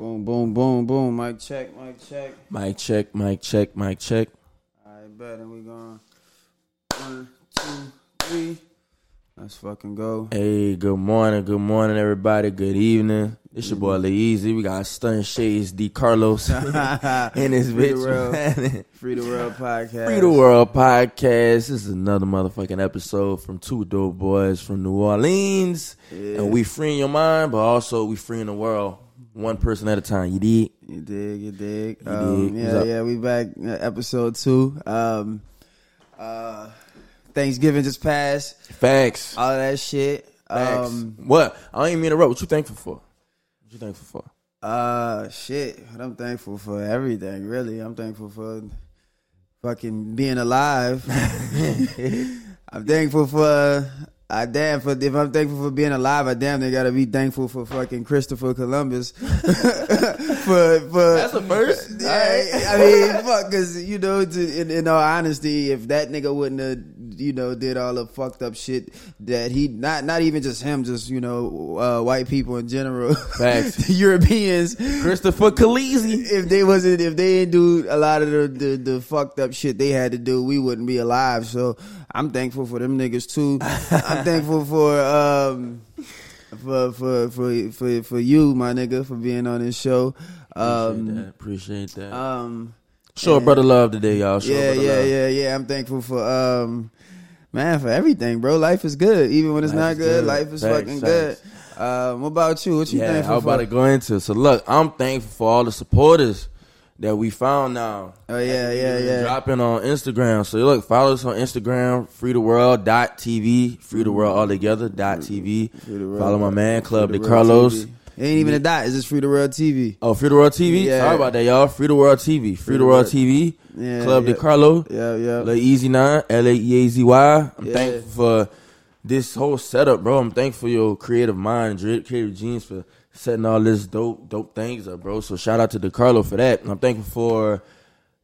Boom, boom, boom, boom. Mic check, mic check. Mic check, mic check, mic check. All right, bet. And we going one, two, three. Let's fucking go. Hey, good morning, good morning, everybody. Good evening. This your boy Lil Easy. We got Stun Shades DeCarlos in this Free the bitch. world. man. Free the World podcast. Free the World podcast. This is another motherfucking episode from two dope boys from New Orleans. Yeah. And we freeing your mind, but also we freeing the world. One person at a time. You dig? You dig, you dig. You um, dig. Yeah, yeah, we back episode two. Um, uh, Thanksgiving just passed. Facts. All that shit. Facts. Um, what? I don't even mean to interrupt. What you thankful for? What you thankful for? Uh, shit. I'm thankful for everything. Really, I'm thankful for fucking being alive. I'm thankful for. I damn for if I'm thankful for being alive, I damn they gotta be thankful for fucking Christopher Columbus. for for That's a first. yeah, I mean, fuck, cause you know, to, in, in all honesty, if that nigga wouldn't have, you know, did all the fucked up shit that he, not not even just him, just you know, uh, white people in general, Facts. Europeans, Christopher Khaleesi. if they wasn't, if they didn't do a lot of the, the the fucked up shit they had to do, we wouldn't be alive. So I'm thankful for them niggas too. I'm thankful for um. For, for for for for you, my nigga, for being on this show. Appreciate Um, that. Appreciate that. um, Show brother love today, y'all. Show yeah, brother yeah, love. yeah, yeah. I'm thankful for um, man, for everything, bro. Life is good, even when it's Life not good. good. Life is Facts, fucking facts. good. Um, what about you? What you Yeah, thankful was about for? to go into. So look, I'm thankful for all the supporters that we found now. Oh yeah, yeah, yeah. Dropping on Instagram. So look, follow us on Instagram, free the world dot TV, free the world all together dot TV. Free the World Follow my man, Club De the Carlos. TV. It ain't even a dot. It's just free the world TV. Oh, Free the World TV. Yeah. Sorry about that, y'all. Free the World TV. Free, the World TV. Yeah, Club yeah. DeCarlo. Yeah, yeah. Easy Nine, L A E A Z Y. I'm Yeah. thankful for this whole setup, bro. I'm thankful for your creative mind, creative genius for setting all this dope, dope things up, bro. So shout out to DeCarlo for that. And I'm thankful for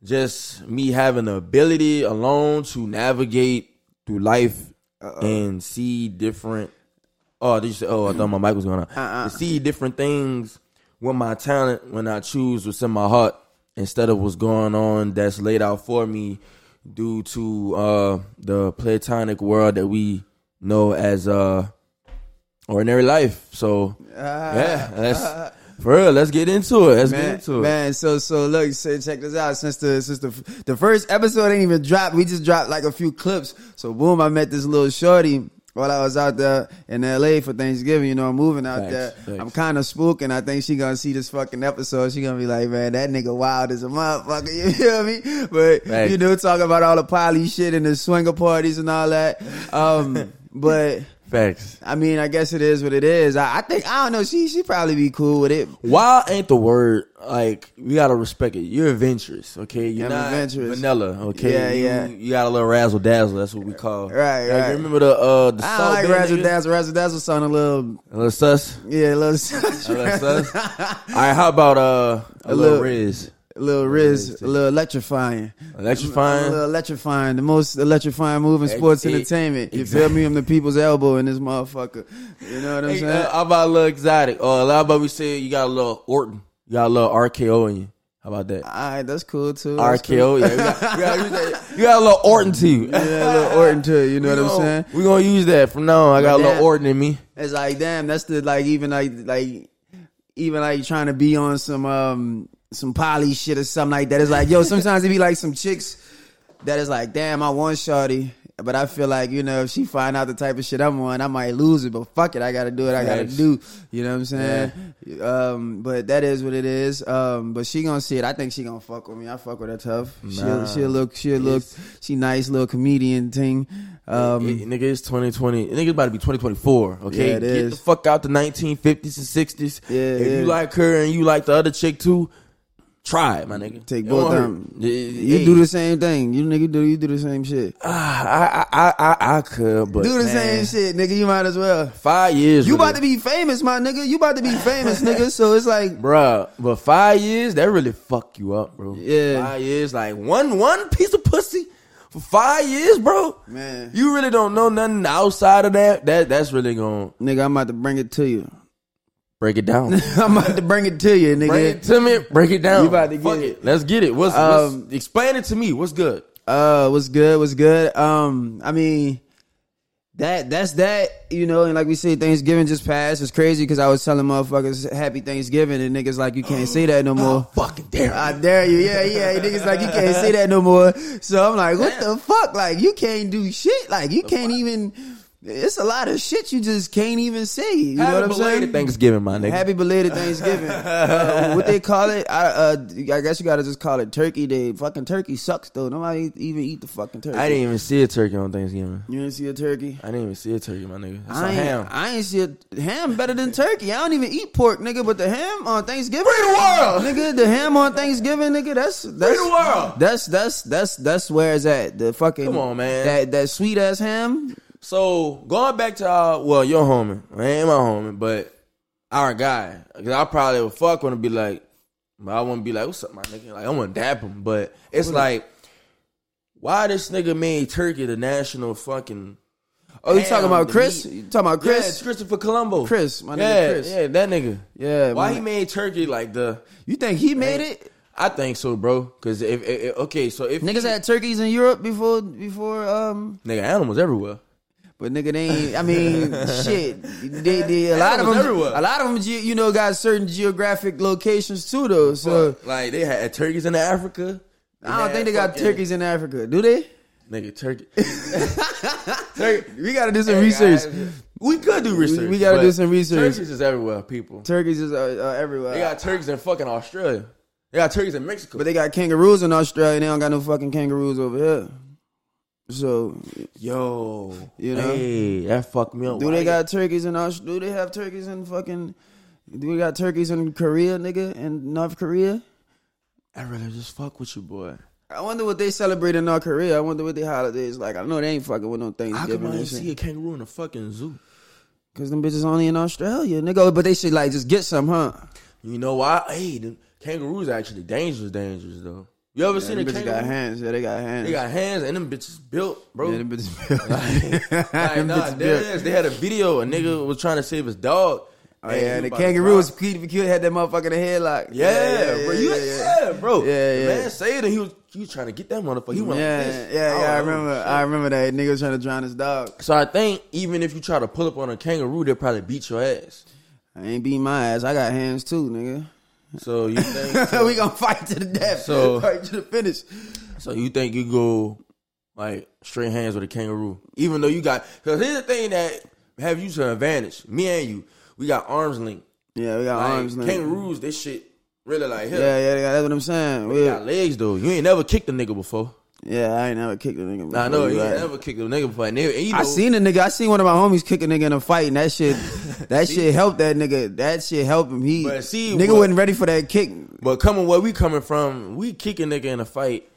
just me having the ability alone to navigate through life uh-uh. and see different. Oh, did you say? Oh, I thought my mic was going on. Uh-uh. To see different things with my talent when I choose what's in my heart instead of what's going on that's laid out for me due to uh the platonic world that we know as uh ordinary life. So yeah, let's for real. Let's get into it. Let's get Man, into it. man, so so look, so check this out. Since the since the the first episode ain't even dropped, we just dropped like a few clips. So boom, I met this little shorty while I was out there in L.A. for Thanksgiving. You know, I'm moving out Facts, there. facts. I'm kind of spooking. I think she gonna see this fucking episode. She gonna be like, man, that nigga wild as a motherfucker. You feel me? But Facts. you know, talking about all the poly shit and the swinger parties and all that. Um, but. Facts. I mean, I guess it is what it is. I, I think I don't know. She she probably be cool with it. Wild ain't the word. Like we gotta respect it. You're adventurous, okay? You're I'm not adventurous. vanilla, okay? Yeah, you, yeah. You got a little razzle dazzle. That's what we call. Right, Like, right. Remember the uh the I like razzle dazzle. Razzle dazzle sound a little, A little sus. yeah, a little, sus. A little sus. All right, how about uh a, A little, little- Riz? A little riz, a little electrifying, a Electrifying. little electrifying, the most electrifying move in sports Eh, eh, entertainment. You feel me? I'm the people's elbow in this motherfucker. You know what I'm Hey, saying? uh, how about a little exotic? Or how about we say you got a little Orton? You got a little RKO in you. How about that? All right, that's cool too. That's RKO, cool. yeah. We got, we got, you got a little Orton to you. Yeah, a little Orton too. You know what I'm saying? We're gonna use that from now on. I got a little. Orton in me. It's like, damn, that's the like even like like even like trying to be on some um some poly shit or something like that. It's like, yo, sometimes it be like some chicks that is like, damn, I want shorty. But I feel like, you know, if she find out the type of shit I'm on, I might lose it. But fuck it, I gotta do what I gotta do. You know what I'm saying? Um, but that is what it is. Um, but she gonna see it. I think she gonna fuck with me. I fuck with her tough. Nah. She'll she'll look she'll look she nice little comedian thing. Um It- nigga, it's 2020. Nigga, about to be 2024. Okay, Yeah, it get is. the fuck out the 1950s and 60s. Yeah, if you like her and you like the other chick too, try it, my nigga. Take both of them. You hey. do the same thing. You nigga do you do the same shit. Ah, I, I, I, I could, but do the man, same shit, nigga. You might as well. Five years, You about to be famous, my nigga. You about to be famous, nigga. So it's like, Bruh, but five years that really fuck you up, bro. Yeah. five years, like one one piece of pussy for five years, bro. man, You really don't know nothing outside of that. That that's really going. nigga, I'm about to bring it to you. Break it down. I'm about to bring it to you, nigga. Bring it to me. Break it down. You about to get Fuck it. it. Let's get it. What's, Um, what's explain it to me? What's good? Uh, what's good? What's good? Um, I mean, that that's that. You know, and like we said, Thanksgiving just passed. It's crazy because I was telling motherfuckers Happy Thanksgiving, and niggas like you can't say that no more. Fucking dare. I dare you, yeah, yeah. Niggas like you can't say that no more. So I'm like, what the fuck? Like you can't do shit. Like you can't even. It's a lot of shit you just can't even see. You know what I'm saying? Thanksgiving, my nigga. Happy belated Thanksgiving. uh, what they call it? I, uh, I guess you gotta just call it Turkey Day. Fucking turkey sucks though. Nobody even eat the fucking turkey. I didn't even see a turkey on Thanksgiving. You didn't see a turkey? I didn't even see a turkey, my nigga. It's a I ain't, ham. I ain't see a ham better than turkey. I don't even eat pork, nigga. But the ham on Thanksgiving, Free the world! nigga. The ham on Thanksgiving, nigga. That's that's free the world! That's that's that's that's where it's at. The fucking Come on, man. That that sweet ass ham. So going back to our well, your homie, I ain't my homie, but our guy. Cause I probably would fuck want to be like, but I wouldn't be like, what's up, my nigga? Like I want to dap him, but it's like, why this nigga made turkey the national fucking? Oh, you talking about Chris? meat? You talking about Yeah, Chris? it's Christopher Colombo. Chris, my nigga yeah, Chris. yeah, that nigga. Yeah. Why man. he made turkey like the? You think he made it? I think so, bro. Cause if, if- if- okay, so if Niggas had turkeys in Europe before before um nigga animals everywhere. But nigga they ain't I mean shit they, they a lot of them everywhere. a lot of them you know got certain geographic locations too though so But, like they had turkeys in Africa. I don't think they got turkeys in Africa do they Nigga, turkey. turkey. we gotta do some Hey, research guys, We could do research. we gotta do some research. Turkeys is everywhere, people. turkeys is uh, uh, everywhere They got turkeys in fucking Australia. They got turkeys in Mexico. but they got kangaroos in Australia they don't got no fucking kangaroos over here so Yo, You know? hey, that fucked me up. do they got turkeys in Aus- do they have turkeys in fucking do we got turkeys in Korea nigga in North Korea I really just fuck with you, boy. I wonder what they celebrate in North Korea. I wonder what their holidays like. I know they ain't fucking with no How come Thanksgiving I and didn't see a kangaroo in a fucking zoo? Cause them bitches only in Australia, nigga. Oh, but they should like just get some, huh? You know why? Hey, the kangaroos actually dangerous, dangerous though. You ever Yeah, seen a bitches got hands. Yeah, they got hands. They got hands and them bitches built, bro. yeah, them bitches. like, Them nah, bitches built. They had a video. A nigga was trying to save his dog. Oh and yeah, he the kangaroo was cute. Cute had that motherfucker in the headlock. Yeah, bro. You, yeah, bro. Yeah, The yeah. man said it. He was, he was trying to get that motherfucker. He went yeah, like this. yeah, yeah. I oh, remember. shit. I remember that nigga was trying to drown his dog. So I think even if you try to pull up on a kangaroo, they'll probably beat your ass. I ain't beat my ass. I got hands too, nigga. So you think? we gonna fight to the death. So- fight to the finish. so you think you go like straight hands with a kangaroo, even though you got? Because here's the thing that have you to an advantage. Me and you, we got arms linked. Yeah, we got Like, arms. nigga. kangaroos, this shit really like Yeah, here. yeah, yeah, that's what I'm saying. They We- got legs though. You ain't never kicked a nigga before. Yeah, I ain't never kicked a nigga. Nah, I know you right. never kicked a nigga before. And, they, and you know, I seen a nigga. I seen one of my homies kick a nigga in a fight, and that shit, that shit helped that nigga. That shit helped him. He But see, nigga what- wasn't ready for that kick. But coming where we coming from, we kick a nigga in a fight.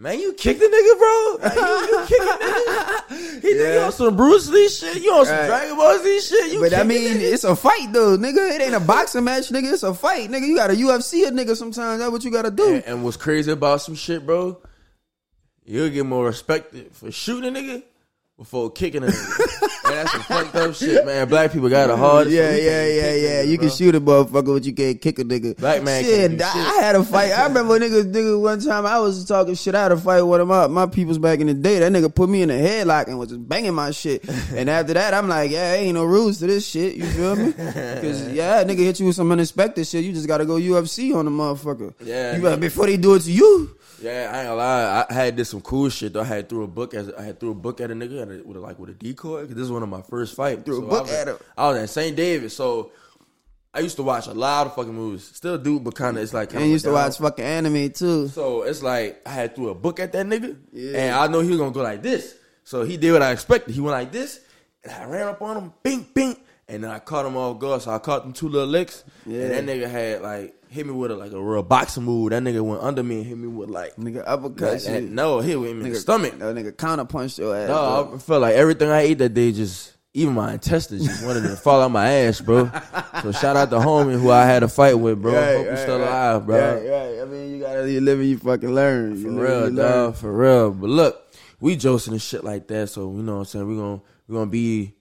Man, you kick the nigga, bro. Like, you, you kick a nigga. He think you on some Bruce Lee shit. You on some Right. Dragon Ball Z shit. You But I mean, it's a fight though, nigga. It ain't a boxing match, nigga. It's a fight, nigga. You got to UFC a nigga sometimes. That's what you got to do. And, and what's crazy about some shit, bro? You'll get more respected for shooting a nigga before kicking a nigga. man, that's some fucked up shit, man. Black people got a hard. Yeah, yeah, yeah, yeah. You can shoot a motherfucker, but you can't kick a nigga. Black man shit, I, shit. I had a fight. I remember nigga, nigga, one time I was talking shit. I had a fight with my, my peoples back in the day. That nigga put me in a headlock and was just banging my shit. and after that, I'm like, yeah, ain't no rules to this shit. You feel me? Because, yeah, nigga hit you with some unexpected shit. You just got to go UFC on the motherfucker. Yeah, You better, before they do it to you. Yeah, I ain't gonna lie. I had did some cool shit though. I had threw a book as I had threw a book at a nigga with a, like with a decoy. 'cause this is one of my first fights. Threw a book was, at him. I was at St. David, so I used to watch a lot of fucking movies. Still do, but kind of it's like. And used to watch fucking anime too. So it's like I had threw a book at that nigga, Yeah. and I know he was gonna go like this. So he did what I expected. He went like this, and I ran up on him, bing, bing, and then I caught him off guard. So I caught them two little licks, Yeah. and that nigga had like hit me with a, like a real boxing move. That nigga went under me and hit me with like, Nigga uppercut like, shit. no, hit me in the stomach. That nigga counter punched your ass. No, bro. I felt like everything I ate that day just even my intestines just wanted to fall out my ass, bro. So shout out to homie who I had a fight with, bro. Right, Hope you right, still right. alive, bro. Right, right. I mean, you gotta you live and you fucking learn. For real, you learn. dog. For real. But look, we josting and shit like that, so you know what I'm saying. We gonna we gonna be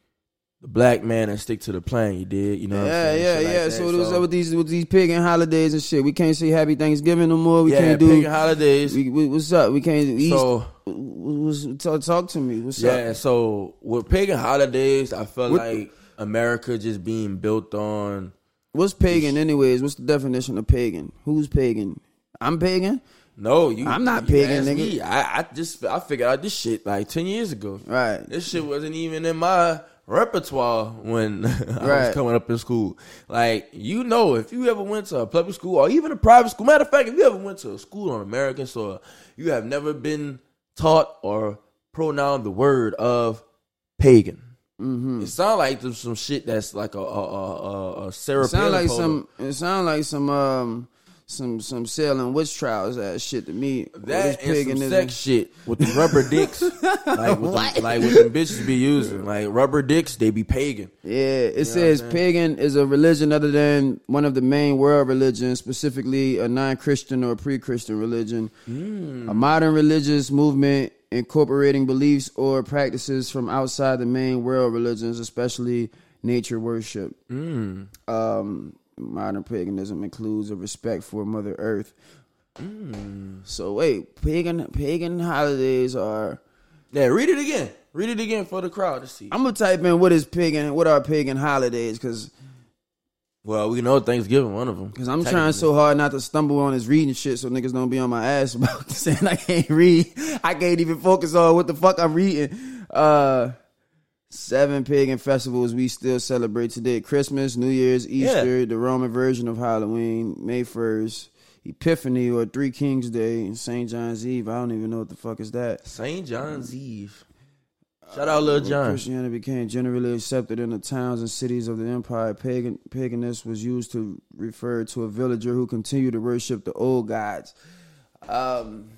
black man and stick to the plan. You did, you know. Yeah, saying? yeah, like yeah. that. so what's up with these with these pagan holidays and shit? We can't say Happy Thanksgiving no more. We yeah, can't do. pagan holidays. we, we, what's up? We can't so what's, talk, talk to me. What's yeah, up? Yeah. So with pagan holidays, I felt What- like America just being built on. What's pagan, anyways? What's the definition of pagan? Who's pagan? I'm pagan. No, you. I'm not you pagan, nigga. me. I, I just I figured out this shit like ten years ago. Right. This shit wasn't even in my repertoire when I was coming up in school. Like, you know, if you ever went to a public school or even a private school, matter of fact, if you ever went to a school on American soil, you have never been taught or pronounced the word of pagan. Mm-hmm. It sounds like there's some shit that's like a a a, a, a Sarah It sound like some. It sound like some. Um, some some Salem witch trials ass shit to me. All That this and some paganism. sex shit with the rubber dicks, like with them, like what them bitches be using, like rubber dicks. They be pagan. Yeah, it says pagan is a religion other than one of the main world religions, specifically a non-Christian or pre-Christian religion. A modern religious movement incorporating beliefs or practices from outside the main world religions, especially nature worship. Um, modern paganism includes a respect for Mother Earth. So wait, pagan pagan holidays are. Yeah, read it again. Read it again for the crowd to see. I'm gonna type in what is pagan, what are pagan holidays, because Well, we know Thanksgiving, one of them. Cause I'm trying so hard not to stumble on this reading shit, so niggas don't be on my ass about saying I can't read. I can't even focus on what the fuck I'm reading. Uh, seven pagan festivals we still celebrate today: Christmas, New Year's, Easter, the Roman version of Halloween, May first, Epiphany or Three Kings Day, and Saint John's Eve. I don't even know what the fuck is that. St. John's Eve. Shout out, Lil When John. Christianity became generally accepted in the towns and cities of the empire. Pagan paganism was used to refer to a villager who continued to worship the old gods. Um,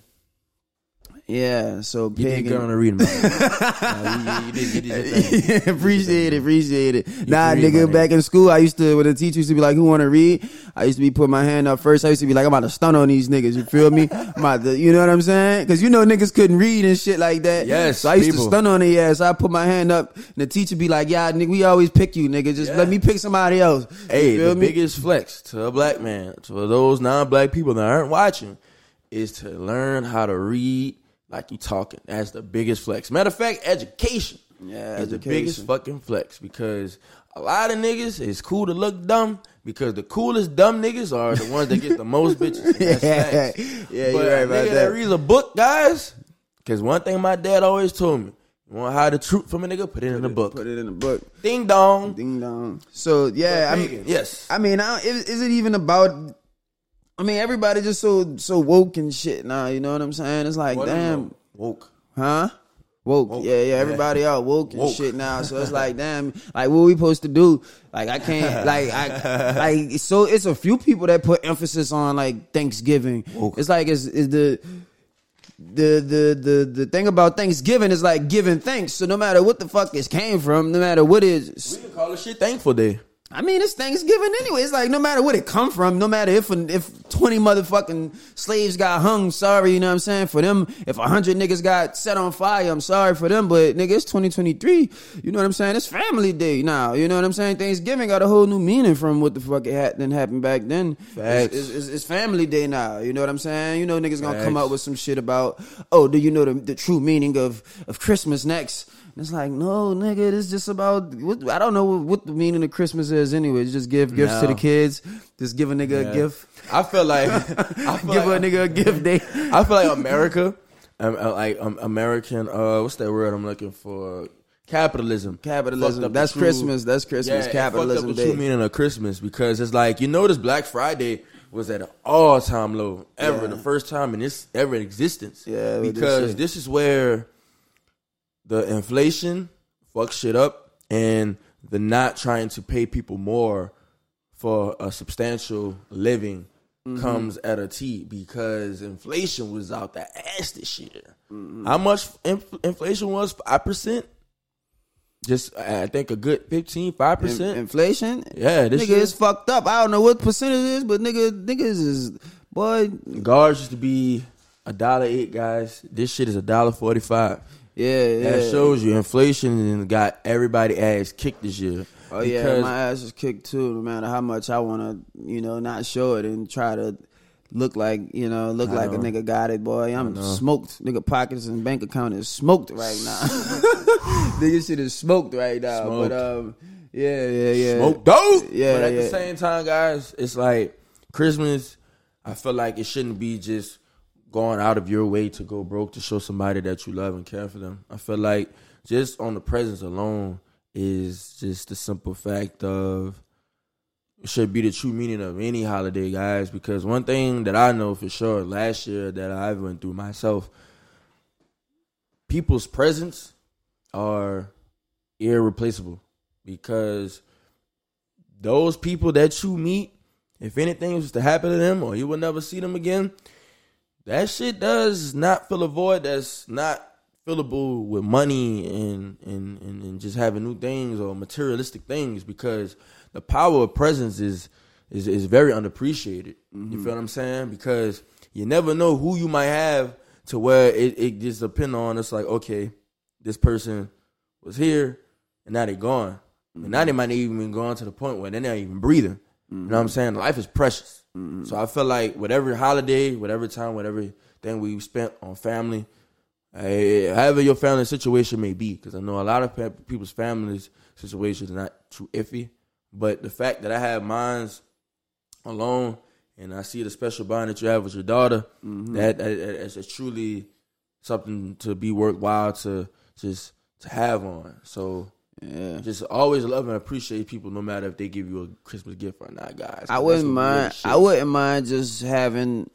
yeah, so You did good on the reading. Nah, you, you, you did, you did your appreciate it, appreciate it. Nah, nigga, back in school, I used to when the teacher used to be like, "Who want to read?" I used to be putting my hand up first. I used to be like, "I'm about to stun on these niggas." You feel me? I'm about to, you know what I'm saying? Because you know niggas couldn't read and shit like that. Yes, so I used people. to stun on their ass. I put my hand up, and the teacher be like, "Yeah, nigga, we always pick you, nigga. Just Yeah. let me pick somebody else." Hey, the me? biggest flex to a black man, to those non-black people that aren't watching, is to learn how to read like you talking. That's the biggest flex. Matter of fact, education Yeah, is the biggest fucking flex because a lot of niggas it's cool to look dumb because the coolest dumb niggas are the ones that get the most bitches. That's Yeah, yeah, but you're right about nigga that. that reads a book, guys. Because one thing my dad always told me: you want to hide the truth from a nigga, put it in a book. Put it in the book. Ding dong. Ding dong. So yeah, I mean, yes. I mean, I, is, is it even about? I mean, everybody just so so woke and shit now. You know what I'm saying? It's like, What damn, woke. huh? Woke. Woke. Yeah, yeah. Everybody out woke and Woke. shit now. So it's like, damn, like what we supposed to do? Like I can't, like I, like so. It's a few people that put emphasis on like Thanksgiving. Woke. It's like it's, it's the. The, the the the thing about Thanksgiving is like giving thanks. So no matter what the fuck this came from, no matter what it is, We can call it shit thankful day. I mean, it's Thanksgiving anyway. It's like no matter what it come from, no matter if if twenty motherfucking slaves got hung, sorry, you know what I'm saying? For them, if hundred niggas got set on fire, I'm sorry for them. But nigga, it's 2023. You know what I'm saying? It's Family Day now. You know what I'm saying? Thanksgiving got a whole new meaning from what the fuck it had didn't happen back then. Facts. It's, it's, it's Family Day now. You know what I'm saying? You know niggas gonna come Facts. up with some shit about, oh, do you know the, the true meaning of of Christmas next? And It's like, no, nigga, it's just about. What, I don't know what, what the meaning of Christmas is anyway. Just give gifts to the kids. Just give a nigga Yeah. a gift. I feel like I feel Give like, a nigga a gift. They. I feel like America, um, uh, like um, American. Uh, what's that word I'm looking for? Capitalism. Capitalism. That's true- Christmas. That's Christmas. Yeah, Capitalism It fucked up the true meaning of Christmas because it's like you notice Black Friday was at an all time low ever, Yeah. the first time in this ever in existence. Yeah, because this is where the inflation fucks shit up and the not trying to pay people more for a substantial living Mm-hmm. comes at a T because inflation was out the ass this year. Mm-hmm. How much inf- inflation was? Five percent. Just I think a good 15, 5 In- percent. inflation. Yeah, this nigga is fucked up. I don't know what percentage it is, but nigga, niggas is boy. Guards used to be a dollar eight, guys. This shit is a dollar forty five. Yeah, yeah. That shows you inflation got everybody ass kicked this year. Oh yeah, my ass is kicked too. No matter how much I want to, you know, not show it and try to look like, you know, look I like know. a nigga got it, boy. I'm smoked. Nigga pockets and bank account is smoked right now. nigga shit is smoked right now. Smoked. But um, yeah, yeah, yeah. Smoke dope. Yeah, but at yeah. the same time, guys, it's like Christmas. I feel like it shouldn't be just going out of your way to go broke to show somebody that you love and care for them. I feel like just on the presence alone is just the simple fact of should be the true meaning of any holiday, guys. Because one thing that I know for sure last year that I went through myself, people's presence are irreplaceable because those people that you meet, if anything was to happen to them or you will never see them again, that shit does not fill a void that's not fillable with money and, and, and, and just having new things or materialistic things because the power of presence is is, is very unappreciated. Mm-hmm. You feel what I'm saying? Because you never know who you might have to where it, it just depend on it's like, okay, this person was here and now they're gone. Mm-hmm. And now they might even been gone to the point where they're not even breathing. Mm-hmm. You know what I'm saying? Life is precious. Mm-hmm. So I feel like whatever holiday, whatever time, whatever thing we spent on family, however your family situation may be, because I know a lot of people's families situations are not too iffy, but the fact that I have mines alone and I see the special bond that you have with your daughter, mm-hmm. that, that is truly something to be worthwhile to just to have on. So yeah. Just always love and appreciate people no matter if they give you a Christmas gift or not, guys. I wouldn't mind I wouldn't mind just having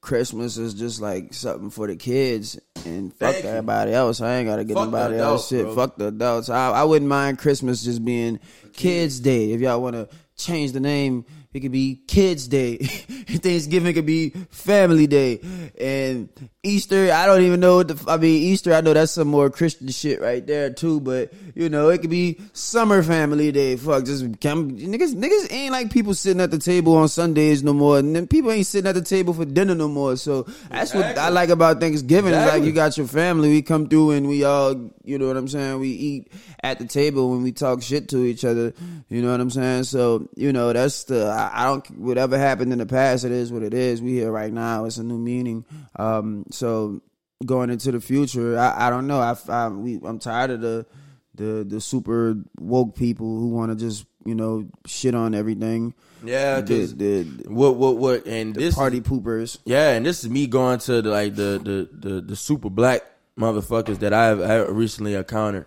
Christmas is just like something for the kids and fuck Thank everybody you. else. I ain't gotta get fuck nobody else shit. Bro. Fuck the adults. I, I wouldn't mind Christmas just being Kids Day. If y'all wanna change the name it could be Kids Day. Thanksgiving could be Family Day. And Easter, I don't even know what the, I mean, Easter, I know that's some more Christian shit right there too, but you know, it could be Summer Family Day. Fuck, just come, niggas, niggas ain't like people sitting at the table on Sundays no more. And then people ain't sitting at the table for dinner no more. So that's exactly. what I like about Thanksgiving. Exactly. like you got your family, we come through and we all, you know what I'm saying? We eat at the table when we talk shit to each other. You know what I'm saying? So, you know, that's the, I don't whatever happened in the past. It is what it is. We here right now. It's a new meaning. Um, so going into the future, I, I don't know. I, I we I'm tired of the the the super woke people who want to just you know shit on everything. Yeah, the, the, what what what and this party poopers. Yeah, and this is me going to the, like the the the, the super black motherfuckers that I've, I've recently encountered.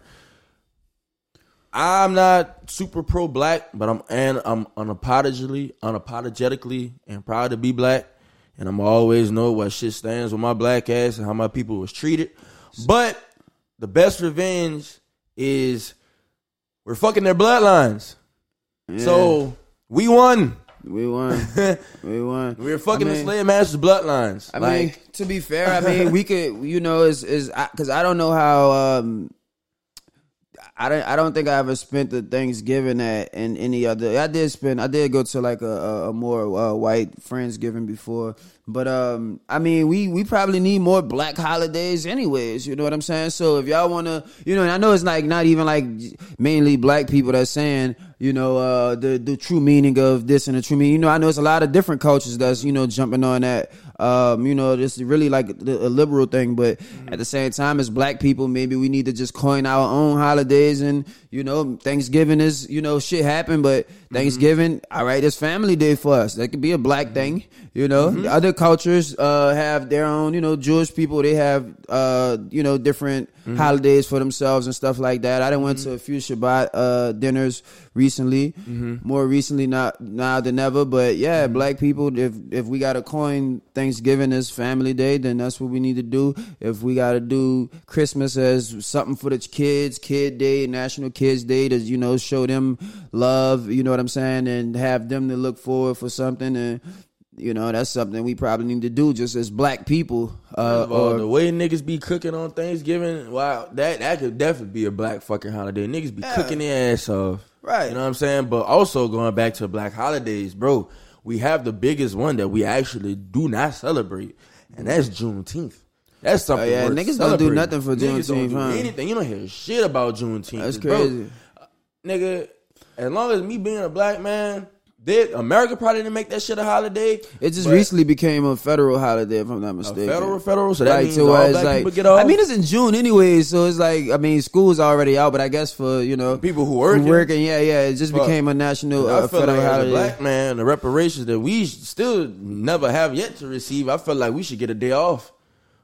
I'm not super pro black, but I'm and I'm unapologetically unapologetically and proud to be black. And I'm always know what shit stands with my black ass and how my people was treated. But the best revenge is we're fucking their bloodlines. Yeah. So we won. We won. we won. We are fucking I mean, the slave masters' bloodlines. I like, mean, to be fair, I mean, we could, you know, is is because I, I, don't know how um, I don't. I don't think I ever spent the Thanksgiving at in any other. I did spend. I did go to like a, a, more uh, white friendsgiving before, but um, I mean, we we probably need more black holidays, anyways. You know what I'm saying? So if y'all wanna, you know, and I know it's like not even like mainly black people that's saying, you know, uh, the the true meaning of this and the true meaning. You know, I know it's a lot of different cultures that's you know jumping on that. Um, you know, this is really like a, a liberal thing, but mm-hmm. at the same time, as black people, maybe we need to just coin our own holidays. And you know, Thanksgiving is you know shit happened, but mm-hmm. Thanksgiving, all right, it's Family Day for us. That could be a black mm-hmm. thing. You know, mm-hmm. other cultures uh, have their own. You know, Jewish people they have uh, you know different mm-hmm. holidays for themselves and stuff like that. I done went mm-hmm. to a few Shabbat uh, dinners recently, mm-hmm. more recently not now than ever. But yeah, mm-hmm. black people, if if we got to coin Thanksgiving as Family Day, then that's what we need to do. If we got to do Christmas as something for the kids, Kid Day, National Kids Day, to you know show them love. You know what I'm saying, and have them to look forward for something and you know, that's something we probably need to do just as black people. Uh, all, or, the way niggas be cooking on Thanksgiving, wow, that that could definitely be a black fucking holiday. Niggas be yeah. cooking their ass off. Right. You know what I'm saying? But also going back to black holidays, bro, we have the biggest one that we actually do not celebrate, and that's Juneteenth. That's something. Oh, yeah, niggas don't do nothing for Niggas don't Juneteenth, do huh? Anything you don't hear shit about Juneteenth. That's Bro, crazy. nigga. As long as me being a black man, did America probably didn't make that shit a holiday? It just recently became a federal holiday, if I'm not a mistaken. federal, federal. So that Right, means all black like, people get off. I mean, it's in June anyway, so it's like, I mean, school's already out, but I guess for you know people who working. working, yeah, yeah, it just Fuck. became a national I uh, feel federal like as a holiday. black man, the reparations that we still never have yet to receive, I feel like we should get a day off.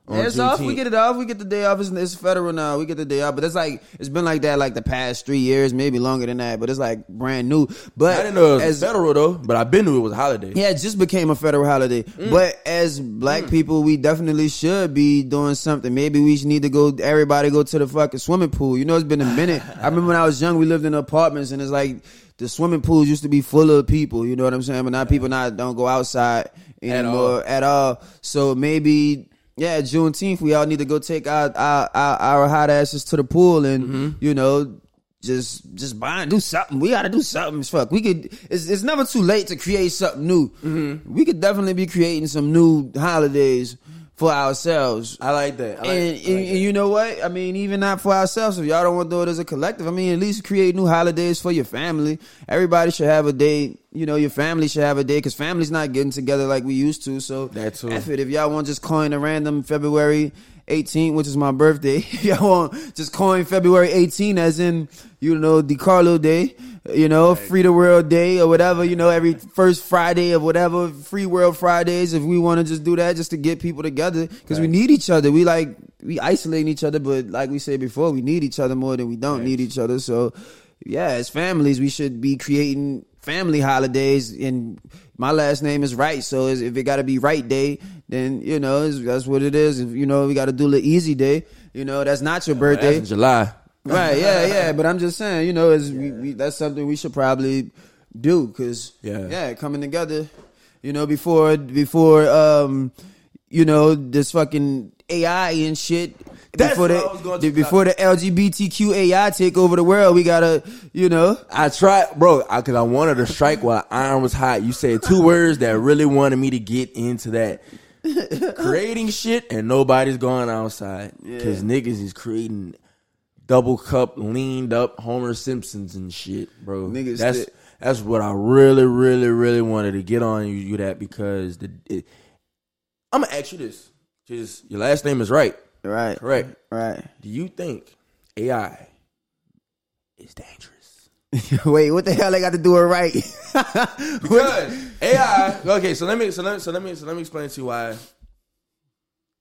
It's off. We get it off. We get the day off. It's, it's federal now. We get the day off. But it's like it's been like that like the past three years, maybe longer than that. But it's like brand new. But I didn't know it was as federal though, but I've been knew it was a holiday. yeah, it just became a federal holiday. Mm. But as black people, we definitely should be doing something. Maybe we should need to go. Everybody go to the fucking swimming pool. You know, it's been a minute. I remember when I was young, we lived in apartments, and it's like the swimming pools used to be full of people. You know what I'm saying? But now people not don't go outside anymore at all. So maybe. Yeah, Juneteenth, we all need to go take our our, our, our hot asses to the pool and Mm-hmm. you know just just buy and do something. We got to do something. as Fuck, we could. It's, it's never too late to create something new. Mm-hmm. We could definitely be creating some new holidays for ourselves. I like that. I like, and, I like and you know what? I mean, even not for ourselves. If y'all don't want to do it as a collective, I mean, at least create new holidays for your family. Everybody should have a day. You know, your family should have a day because family's not getting together like we used to. So That too. F it. If y'all want to just coin a random February 18, which is my birthday, if y'all want just coin February 18 as in you know DeCarlo Day. You know, Free the World Day or whatever. You know, every first Friday of whatever Free World Fridays. If we want to just do that, just to get people together, because we need each other. We like we isolating each other, but like we said before, we need each other more than we don't need each other. So, yeah, as families, we should be creating family holidays. And my last name is Right, so if it got to be Right Day, then you know that's what it is. If you know we got to do the Easy Day, you know that's not your birthday. In July. Right, yeah, yeah. But I'm just saying, you know, is we, we, that's something we should probably do because Yeah. yeah, coming together, you know, before before um, you know, this fucking AI and shit. That's before I the, the- before the LGBTQ AI take over the world, we gotta, you know, I tried, bro, because I, wanted to strike while iron was hot. You said two words that really wanted me to get into that. creating shit and nobody's going outside because niggas is creating double cup, leaned up Homer Simpsons and shit, bro. Niggas that's that's what I really, really, really wanted to get on you, you that because the it, I'm gonna ask you this because your last name is right, right, correct? right. Do you think AI is dangerous? Wait, what the hell? I got to do it right. Because AI. Okay, so let me so let, so let me so let me explain to you why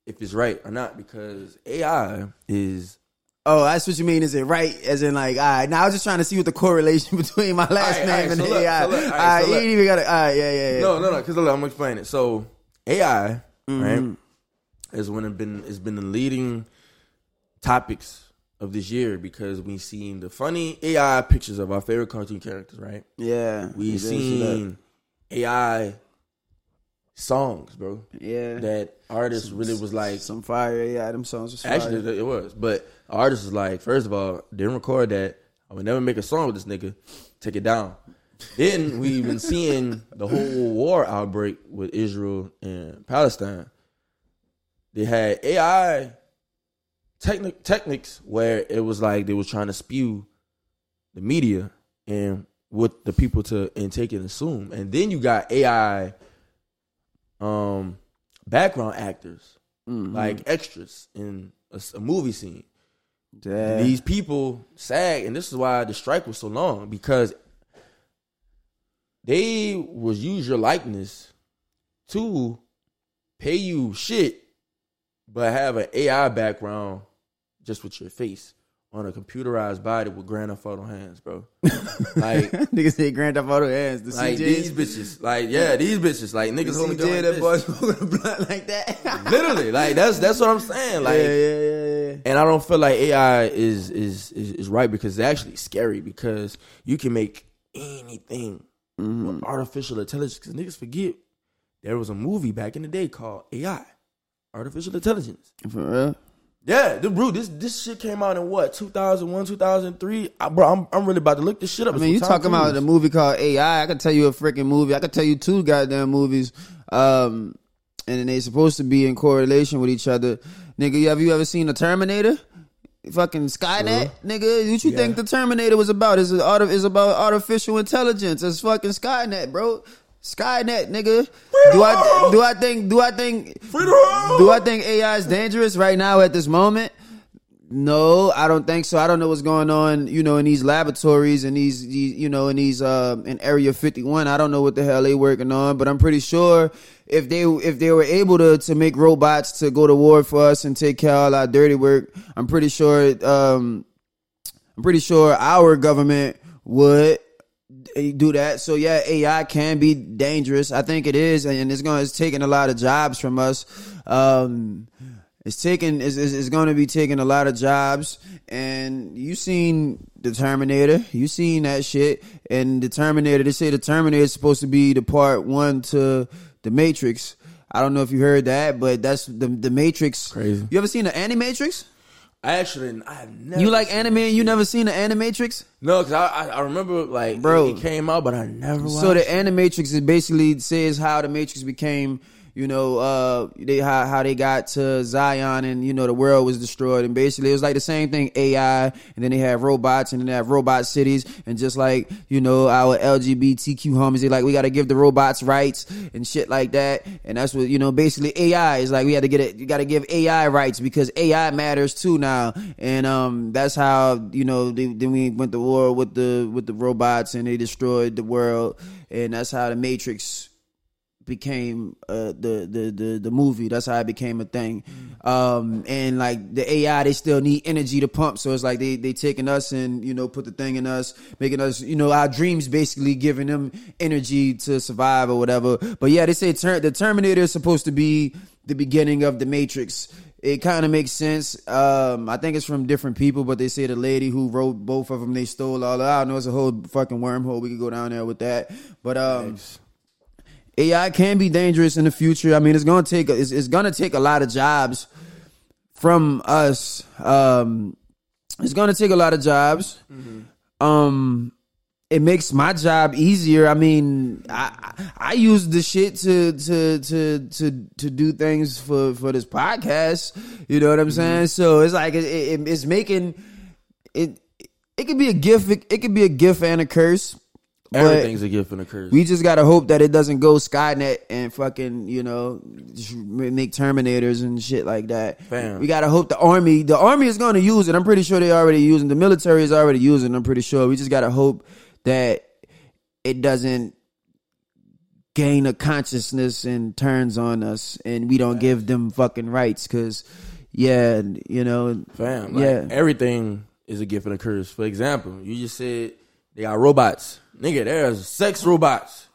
if it's right or not. Because AI is Oh, that's what you mean. Is it right? As in, like, all right. Now I was just trying to see what the correlation between my last Alright, name alright, and so look, AI. so look, all right, so you ain't even got to. All right, yeah, yeah, yeah. no no no. Because I'm gonna explain it. So AI Mm-hmm. right is one of been has been the leading topics of this year because we seen the funny AI pictures of our favorite cartoon characters. Right. yeah. We you did see seen AI songs, bro. yeah That artist really was like some fire. Yeah, them songs was fire. Actually, it was. But artist was like, first of all, didn't record that. I would never make a song with this nigga. Take it down. Then we've been seeing the whole war outbreak with Israel and Palestine. They had AI technic techniques where it was like they was trying to spew the media and what the people to and take and assume. And then you got AI um background actors Mhm. like extras in a movie scene. These people SAG, and this is why the strike was so long because they was use your likeness to pay you shit, but have an AI background just with your face on a computerized body with Grand Theft Auto hands, bro. like, niggas say Grand Theft Auto hands. The like CJs. these bitches, like yeah, these bitches, like niggas holding CJ, that boy smoking blunt like that. Literally, like that's that's what I'm saying. Like, yeah, yeah, yeah, yeah. and I don't feel like AI is is is, is right because it's actually scary because you can make anything Mm-hmm. with artificial intelligence. Because niggas forget there was a movie back in the day called AI, artificial intelligence. For real. Yeah, the bro, this this shit came out in what 2001, 2003. I, bro, I'm I'm really about to look this shit up. I mean, you talking about a movie called AI? I could tell you a freaking movie. I could tell you two goddamn movies. Um, and they supposed to be in correlation with each other. Nigga, have you ever seen the Terminator? Fucking Skynet, nigga. What you Yeah. think the Terminator was about? Is art is about artificial intelligence? It's fucking Skynet, bro. Skynet, nigga. Do I do I think do I think do I think AI is dangerous right now at this moment? No, I don't think so. I don't know what's going on, you know, in these laboratories and these, these you know, in these uh in Area 51. I don't know what the hell they working on, but I'm pretty sure if they if they were able to to make robots to go to war for us and take care of all our dirty work, I'm pretty sure um I'm pretty sure our government would do that. So yeah, AI can be dangerous. I think it is, and it's going. It's taking a lot of jobs from us. Um, it's taking. It's, it's, it's going to be taking a lot of jobs. And you seen the Terminator. You seen that shit. And the Terminator. They say the Terminator is supposed to be the part one to the Matrix. I don't know if you heard that, but that's the the Matrix. Crazy. You ever seen the Animatrix? I actually, I have never. You like anime and you never seen the Animatrix? No, because I, I I remember like Bro. it, it came out, but I never. Watched So the. Animatrix it basically says how the Matrix became, you know, uh, they how how they got to Zion and you know the world was destroyed. And basically it was like the same thing AI and then they have robots and then they have robot cities and just like you know our LGBTQ homies they like we got to give the robots rights and shit like that. And that's what you know basically AI is like we had to get it you got to give AI rights because AI matters too now. And um that's how you know they, then we went to war with the with the robots and they destroyed the world. And that's how the Matrix became uh, the, the the the movie. That's how it became a thing. Um, and like the AI, they still need energy to pump. So it's like they they taking us and you know put the thing in us, making us you know our dreams basically giving them energy to survive or whatever. But yeah, they say ter- the Terminator is supposed to be the beginning of the Matrix. It kind of makes sense. Um, I think it's from different people, but they say the lady who wrote both of them, they stole all. I don't know. It's a whole fucking wormhole. We could go down there with that. But um, AI can be dangerous in the future. I mean, it's gonna take it's, it's gonna take a lot of jobs from us. Um, it's gonna take a lot of jobs. Um, it makes my job easier. I mean, I I use the shit to to to to to do things for for this podcast. You know what I'm saying? So it's like it, it, it's making it. It could be a gift. It, it could be a gift and a curse. Everything's eh, a gift and a curse. we just gotta hope that it doesn't go Skynet and fucking you know make Terminators and shit like that. Fam. We gotta hope the army, the army is gonna use it. I'm pretty sure they already using. The military is already using. I'm pretty sure. We just gotta hope that it doesn't gain a consciousness and turns on us, and we don't give them fucking rights. Cause yeah, you know, Fam, like, Yeah. everything is a gift and a curse. For example, you just said they got robots. Nigga, there's sex robots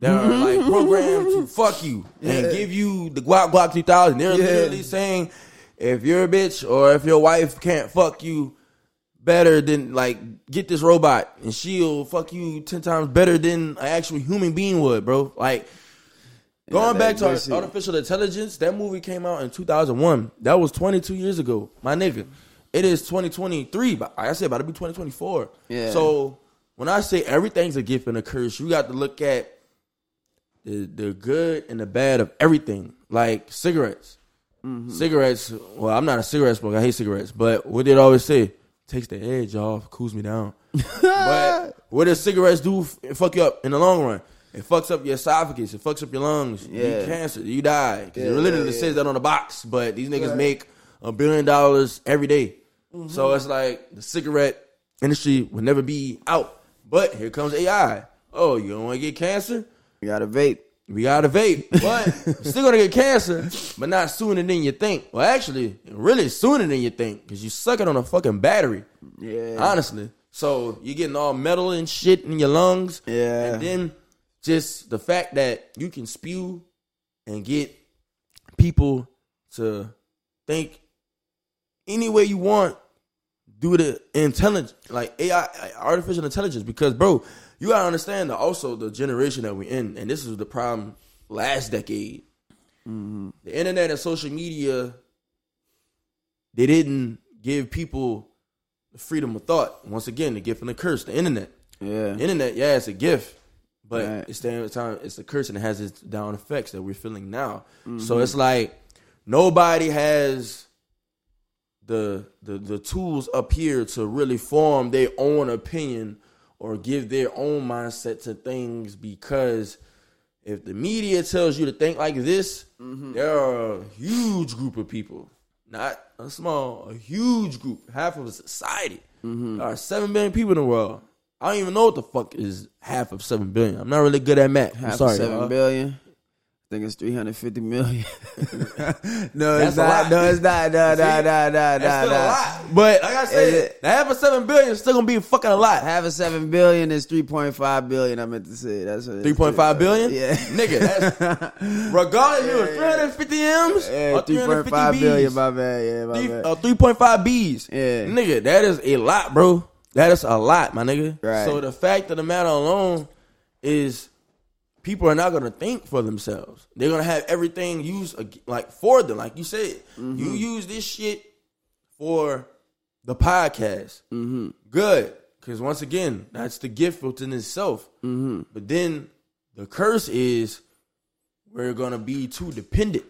that are like programmed to fuck you and give you the guac guac 2000. They're Yeah. literally saying if you're a bitch or if your wife can't fuck you better than like get this robot and she'll fuck you 10 times better than an actual human being would, bro. Like Going that- back to artificial intelligence, that movie came out in 2001. That was 22 years ago, my nigga. It is 2023, but like I said about to be 2024. Yeah. So when I say everything's a gift and a curse, you got to look at the the good and the bad of everything. Like cigarettes, Mm-hmm. cigarettes. Well, I'm not a cigarette smoker. I hate cigarettes, but what did I always say? Takes the edge off, cools me down. but what does cigarettes do? Fuck you up in the long run. It fucks up your esophagus. It fucks up your lungs. You get cancer. You die. Yeah, it literally yeah, yeah. says that on the box. But these niggas make a billion dollars every day. Mm-hmm. So it's like the cigarette industry will never be out. But here comes AI. Oh, you don't want to get cancer? we gotta vape. We got to vape, but still gonna get cancer, but not sooner than you think. Well, actually, really sooner than you think, because you suck it on a fucking battery. Yeah. Honestly, so you're getting all metal and shit in your lungs. Yeah. and then just the fact that you can spew and get people to think any way you want due to intelligence, like AI, artificial intelligence. Because, bro, you gotta understand that also the generation that we're in, and this is the problem last decade. The internet and social media, they didn't give people the freedom of thought. Once again, the gift and the curse. The internet, Yeah. the internet, yeah, it's a gift, But Right. at the time, it's a curse and it has its down effects that we're feeling now. Mm-hmm. So it's like nobody has the the the tools up here to really form their own opinion or give their own mindset to things because if the media tells you to think like this, Mm-hmm. there are a huge group of people, not a small, a huge group, half of a society. Mm-hmm. There are seven billion people in the world. I don't even know what the fuck is half of seven billion. I'm not really good at math. I'm Half sorry. of seven y'all. billion. I think it's three hundred fifty million. no, That's it's not. No, it's not. No, no, See? no, no, no, a no. lot. But like I said, it- the half of seven billion is still gonna be fucking a lot. Half of seven billion is three point five billion. I meant to say that's what it is. Three point five billion? Yeah, Nigga, that's regardless if it was three hundred and fifty M's yeah, or three three hundred point fifty five billion. B's. My bad. Yeah, my Three, bad. uh, 3.5 B's. Yeah. Nigga, that is a lot, bro. That is a lot, my nigga. Right. So the fact of the matter alone is people are not going to think for themselves. They're going to have everything used like for them. Like you said, Mm-hmm. you use this shit for the podcast. Mm-hmm. Good. Because once again, that's the gift within itself. Mm-hmm. But then the curse is we're going to be too dependent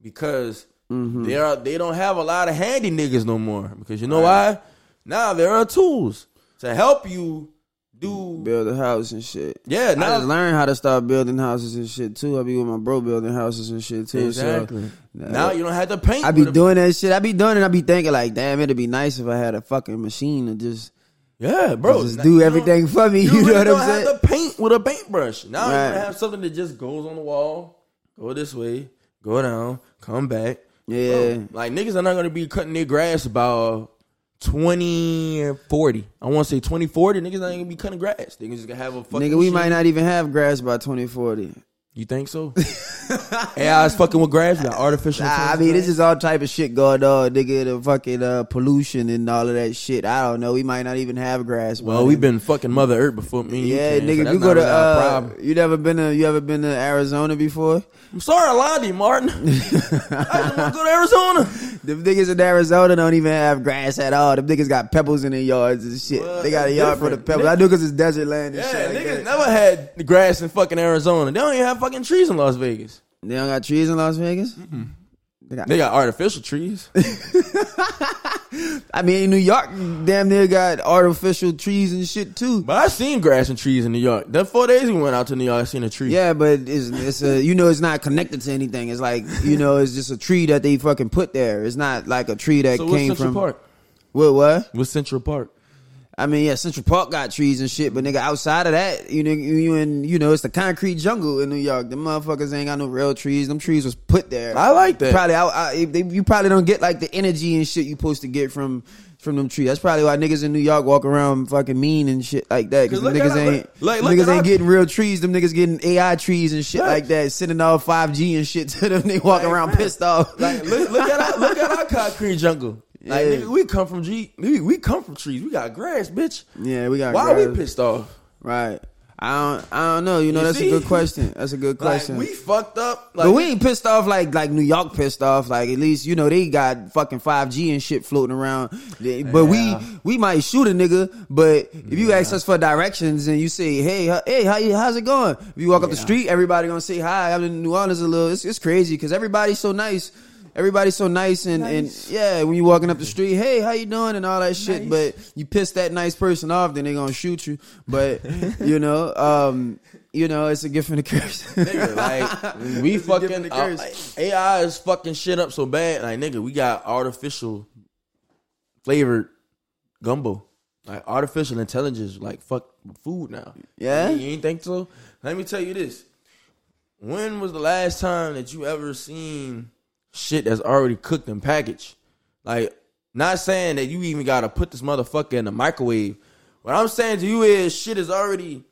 because Mm-hmm. they are they don't have a lot of handy niggas no more. Because you know why? Now there are tools to help you do. build a house and shit. Yeah, I now just learned how to start building houses and shit too. I be with my bro building houses and shit too. exactly. So now you don't have to paint. I be doing that shit. I be doing it. I be thinking like, damn, it'd be nice if I had a fucking machine to just Yeah, bro. just Now do everything for me. You, You, know really what I'm saying? have to paint with a paintbrush. Now Right. you have something that just goes on the wall, go this way, go down, come back. Yeah. Bro, like niggas are not gonna be cutting their grass about 20 40. I want to say 2040. Niggas not gonna be cutting grass. Niggas just gonna have a fucking Nigga, we machine. might not even have grass by 2040. You think so? AI is fucking with grass. Got artificial. Nah, I mean, it's just all type of shit going on, nigga. The fucking uh, pollution and all of that shit. I don't know. We might not even have grass. well, we've been fucking Mother Earth before me. Yeah, so nigga, that's you go to really uh, you never been to you ever been to Arizona before? I'm sorry, I lied to you, Martin. I just want to go to Arizona. Them niggas in Arizona don't even have grass at all. Them niggas got pebbles in their yards and shit. Well, they got a yard for the different. pebbles. I do because it's desert land and Yeah, shit. Like niggas that. never had grass in fucking Arizona. They don't even have fucking trees in Las Vegas. They don't got trees in Las Vegas. Mm-hmm. They got. They got artificial trees. I mean, New York, damn near got artificial trees and shit too. But I seen grass and trees in New York. That four days we went out to New York, I seen a tree. Yeah, but it's it's a you know it's not connected to anything. It's like you know it's just a tree that they fucking put there. It's not like a tree that So what's came Central from Park? what what? What's Central Park? I mean, yeah, Central Park got trees and shit, but nigga, outside of that, you know, you and you know, it's the concrete jungle in New York. The motherfuckers ain't got no real trees. Them trees was put there. I like that. Probably, out, I, they, you probably don't get like the energy and shit you supposed to get from from them trees. That's probably why niggas in New York walk around fucking mean and shit like that. Because niggas ain't like, niggas ain't getting real trees. Them niggas getting AI trees and shit Right. like that. Sending all five G and shit to them. They walk Like, around man. pissed off. Like look, look at our look at our concrete jungle. Like nigga, we come from G. We, we come from trees. We got grass, bitch. yeah, we got. Why are grass. we pissed off? Right. I don't. I don't know. You know, You that's see? a good question. That's a good Like question. we fucked up. Like but we ain't pissed off like like New York pissed off. Like at least you know they got fucking five G and shit floating around. But Yeah. we we might shoot a nigga. But if you ask us for directions and you say hey hey how you how's it going? If you walk up the street, everybody gonna say hi. I'm in New Orleans a little. It's, it's crazy because everybody's so nice. Everybody's so nice and, Nice. and yeah, when you walking up the street, hey, how you doing and all that shit. Nice. But you piss that nice person off, then they gonna shoot you. But you know, um, you know, it's a gift and a curse. nigga, like we It's fucking and a uh, like, AI is fucking shit up so bad. Like nigga, we got artificial flavored gumbo, like artificial intelligence, like fuck food now. Yeah? you ain't think so? Let me tell you this: when was the last time that you ever seen shit that's already cooked and packaged? Like, not saying that you even gotta put this motherfucker in the microwave. What I'm saying to you is shit is already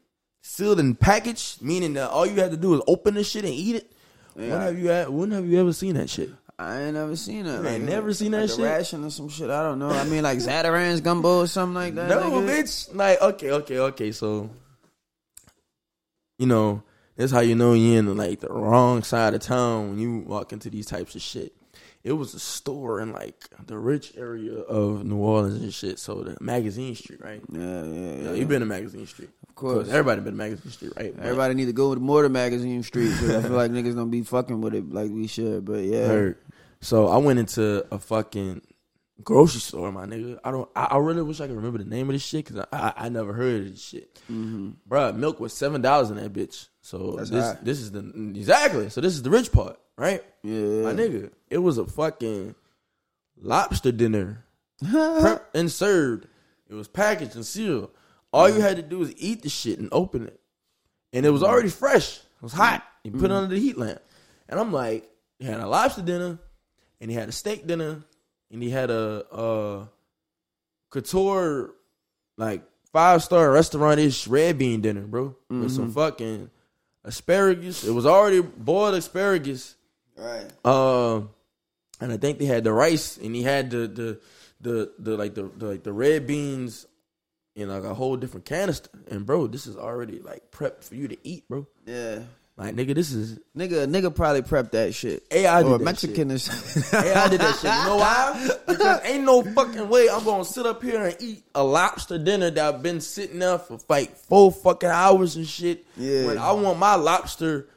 sealed and packaged, meaning that all you have to do is open this shit and eat it. When have you had, when have you ever seen that shit? I ain't never seen that. You ain't never seen that like shit? Ration or some shit. I don't know. I mean, like Zatarain's gumbo or something like that. No, nigga. bitch. Like, okay, okay, okay. So, you know, that's how you know you're in like the wrong side of town when you walk into these types of shit. it was a store in like the rich area of New Orleans and shit. So the Magazine Street, right? Yeah, yeah, Yeah, yeah. you been to Magazine Street, Of course. Everybody been to Magazine Street, right? But- Everybody need to go to more to Magazine Street I feel like niggas don't be fucking with it like we should. But yeah, Heard. So I went into a fucking grocery store, my nigga. I don't. I, I really wish I could remember the name of this shit because I, I I never heard of this shit. hmm Bruh, milk was seven dollars in that bitch. So That's this high. this is the exactly. So this is the rich part, right? yeah, My nigga, it was a fucking lobster dinner, prepped and served. It was packaged and sealed. All you mm. had to do was eat the shit and open it, and it was mm. already fresh. It was hot. You put it mm. under the heat lamp, and I'm like, he had a lobster dinner, and he had a steak dinner, and he had a uh couture like five star restaurant ish red bean dinner, bro, with some fucking asparagus. It was already boiled asparagus. right. Um, and I think they had the rice, and he had the the the, the like the, the like the red beans in like a whole different canister. And bro, this is already like prepped for you to eat, bro. Yeah, Like nigga, this is nigga, nigga probably prepped that shit. AI did or that Mexican or something. Hey, I did that shit. You know why? Because ain't no fucking way I'm gonna sit up here and eat a lobster dinner that I've been sitting there for like four fucking hours and shit. Yeah. When I want my lobster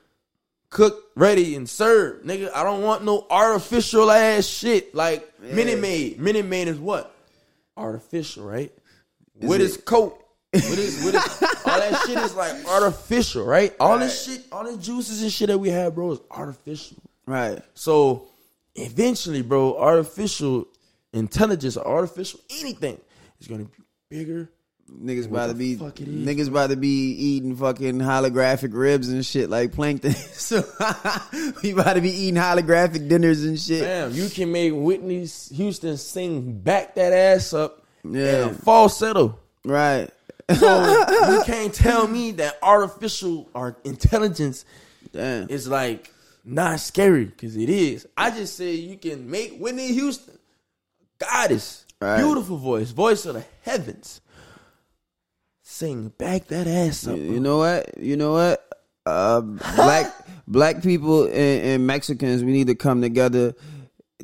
cooked, ready, and served, nigga. I don't want no artificial ass shit like Minute Maid. Minute Maid is what? Artificial, right? with it- his coat. With his, with his, all that shit is like artificial, right? All this shit, all the juices and shit that we have, bro, is artificial. right. So eventually, bro, artificial intelligence or artificial anything is gonna be bigger. Niggas about to be is, niggas about to be eating fucking holographic ribs and shit like plankton. so we about to be eating holographic dinners and shit. Damn, you can make Whitney Houston sing back that ass up Yeah. and falsetto. Right. So you can't tell me that artificial or intelligence Damn. is like not scary because it is. I just say you can make Whitney Houston goddess, Right. beautiful voice, voice of the heavens. Sing back that ass up. You know what? You know what? Uh, black black people and, and Mexicans, we need to come together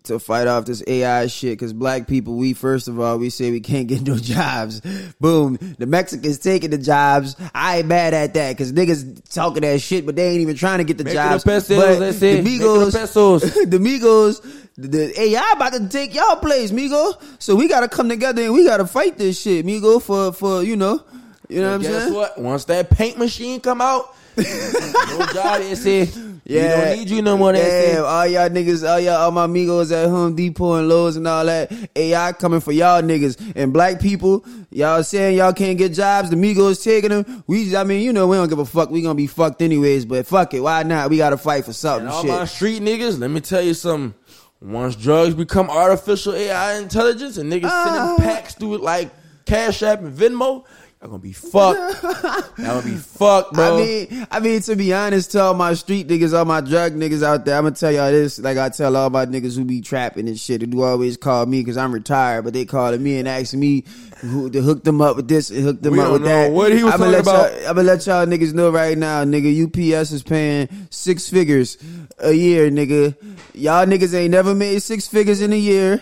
to fight off this AI shit. Because black people, we first of all, we say we can't get no jobs. Boom, the Mexicans taking the jobs. I ain't mad at that because niggas talking that shit, but they ain't even trying to get the Make jobs. the pesos, but that's it. The Migos, pesos. the Migos, the, the AI about to take y'all place, Migo. So we gotta come together and we gotta fight this shit, Migo, for for you know, you know what I'm Guess saying? what? Once that paint machine come out, no job is said. Yeah, we don't need you no more. Damn, all y'all niggas, all y'all, all my amigos at Home Depot and Lowe's and all that. AI coming for y'all niggas and black people. Y'all saying y'all can't get jobs. The Migos taking them. We, I mean, you know, we don't give a fuck. We gonna be fucked anyways. But fuck it, why not? We gotta fight for something. And all Shit. my street niggas, let me tell you something. Once drugs become artificial AI intelligence and niggas Ah. sending packs through it like Cash App and Venmo, y'all gonna be fucked. y'all gonna be fucked, bro. I mean, I mean, to be honest, to all my street niggas, all my drug niggas out there, I'm gonna tell y'all this. Like I tell all my niggas who be trapping and shit, who do always call me because I'm retired, but they calling me and asking me who to hook them up with this and hook them We up with that. what he was I'ma let talking about. I'm gonna let y'all niggas know right now, nigga. UPS is paying six figures a year, nigga. Y'all niggas ain't never made six figures in a year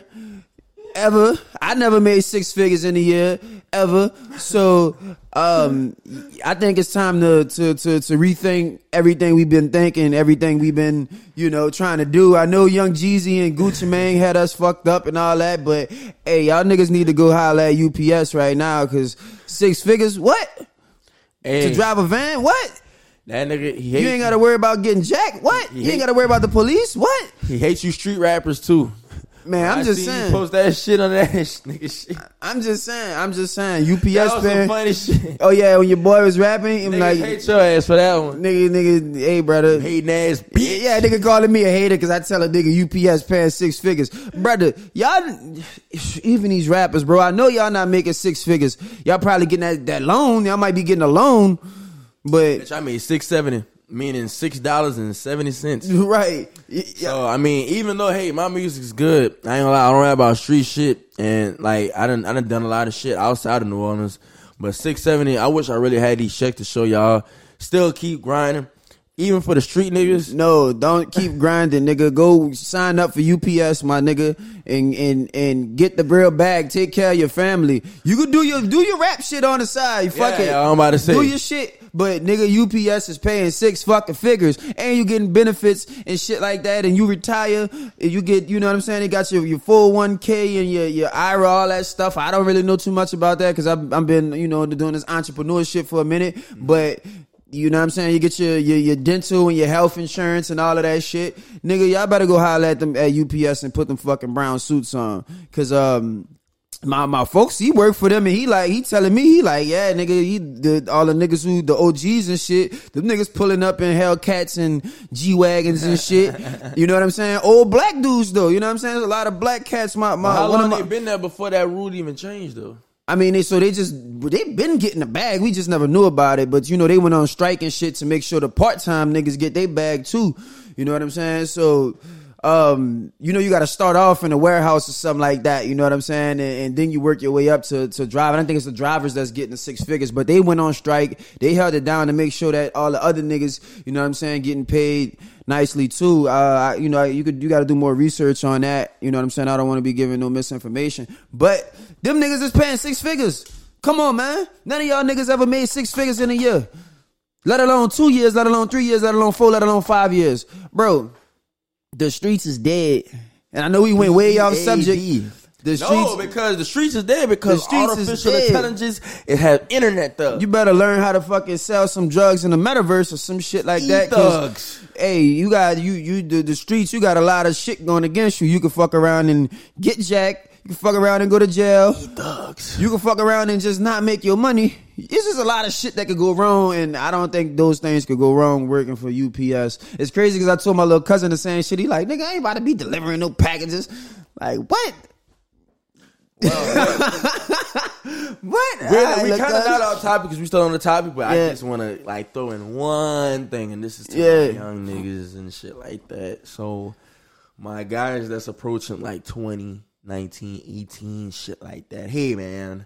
ever. I never made six figures in a year ever. So um I think it's time to to to, to rethink everything we've been thinking, everything we've been, you know, trying to do. I know Young Jeezy and Gucci Mane had us fucked up and all that, but hey, y'all niggas need to go holler at UPS right now cuz six figures what? Hey, To drive a van? What? that nigga, he You ain't got to worry about getting jacked. What? He You ain't got to worry about the police. What? he hates you street rappers too. Man, I'm I just saying. You post that shit on that nigga shit. I'm just saying. I'm just saying. UPS That was some paying. funny shit. Oh yeah, when your boy was rapping, I'm Niggas like, hate your ass for that one. nigga, nigga, hey brother, Hating ass yeah, bitch. yeah, nigga calling me a hater because I tell a nigga UPS paying six figures, brother. Y'all, even these rappers, bro, I know y'all not making six figures. Y'all probably getting that that loan. Y'all might be getting a loan, but Bitch, I made six seventy, meaning six dollars and seventy cents. right, yeah, So I mean, even though hey, my music's good, I ain't gonna lie, I don't rap about street shit, and like I done I done done a lot of shit outside of New Orleans. But six seventy, I wish I really had these checks to show y'all. Still keep grinding, Even for the street niggas. No, don't keep grinding, nigga. Go sign up for UPS, my nigga, and and and get the real bag. Take care of your family. You could do your do your rap shit on the side. Fuck Yeah, it. yeah, I'm about to say. Do your shit. But nigga, UPS is paying six fucking figures, and you getting benefits and shit like that, and you retire, and you get, you know what I'm saying? They got your your full one k and your your IRA, all that stuff. I don't really know too much about that because I've I've been you know doing this entrepreneurship for a minute, but. You know what I'm saying? You get your, your your dental and your health insurance and all of that shit. Nigga, y'all better go holler at them at UPS and put them fucking brown suits on. Cause um my my folks, he worked for them and he like he telling me he like yeah nigga he the all the niggas who the OGs and shit them niggas pulling up in Hellcats and G wagons and shit you know what I'm saying old black dudes though you know what I'm saying There's a lot of black cats my my How long my, they been there before that rule even changed though? I mean, they, so they just they've been getting a bag. We just never knew about it. But you know, they went on strike and shit to make sure the part time niggas get their bag too. You know what I'm saying? So, um, you know, you got to start off in a warehouse or something like that. You know what I'm saying? And, and then you work your way up to to drive. I don't think it's the drivers that's getting the six figures, but they went on strike. They held it down to make sure that all the other niggas, you know what I'm saying, getting paid nicely too. Uh, you know, you could you got to do more research on that. You know what I'm saying? I don't want to be giving no misinformation, but them niggas is paying six figures. Come on, man. None of y'all niggas ever made six figures in a year. Let alone two years, let alone three years, let alone four, let alone five years. Bro, the streets is dead. And I know we went way off subject. The streets, No, because the streets is there because The streets artificial dead. intelligence it has internet thugs. you better learn how to fucking sell some drugs in the metaverse or some shit like that. E-thugs. Hey, you got you you the, the streets. You got a lot of shit going against you. You can fuck around and get jacked. You can fuck around and go to jail. thugs. You can fuck around and just not make your money. It's just a lot of shit that could go wrong, and I don't think those things could go wrong working for UPS. It's crazy because I told my little cousin the same shit. He like, nigga, I ain't about to be delivering no packages. Like what? what? Really, we kind of not off topic because we still on the topic, but I just want to like throw in one thing, and this is to Yeah. young niggas and shit like that. So, my guys that's approaching like 20, 19, 18, shit like that. Hey, man,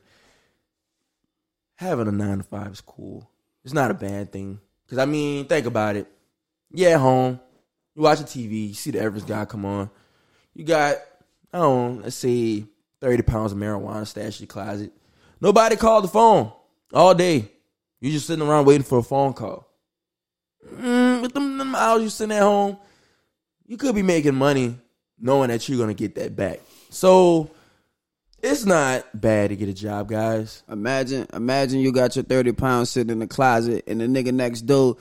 having a nine to five is cool. It's not a bad thing. Because, I mean, think about it. Yeah, at home, you watch the TV, you see the average guy come on. You got, I don't know, let's say 30 pounds of marijuana stashed in your closet. Nobody called the phone all day. You're just sitting around waiting for a phone call. Mm, with them, them hours you sitting at home, you could be making money knowing that you're going to get that back. So it's not bad to get a job, guys. Imagine, imagine you got your thirty pounds sitting in the closet, and the nigga next door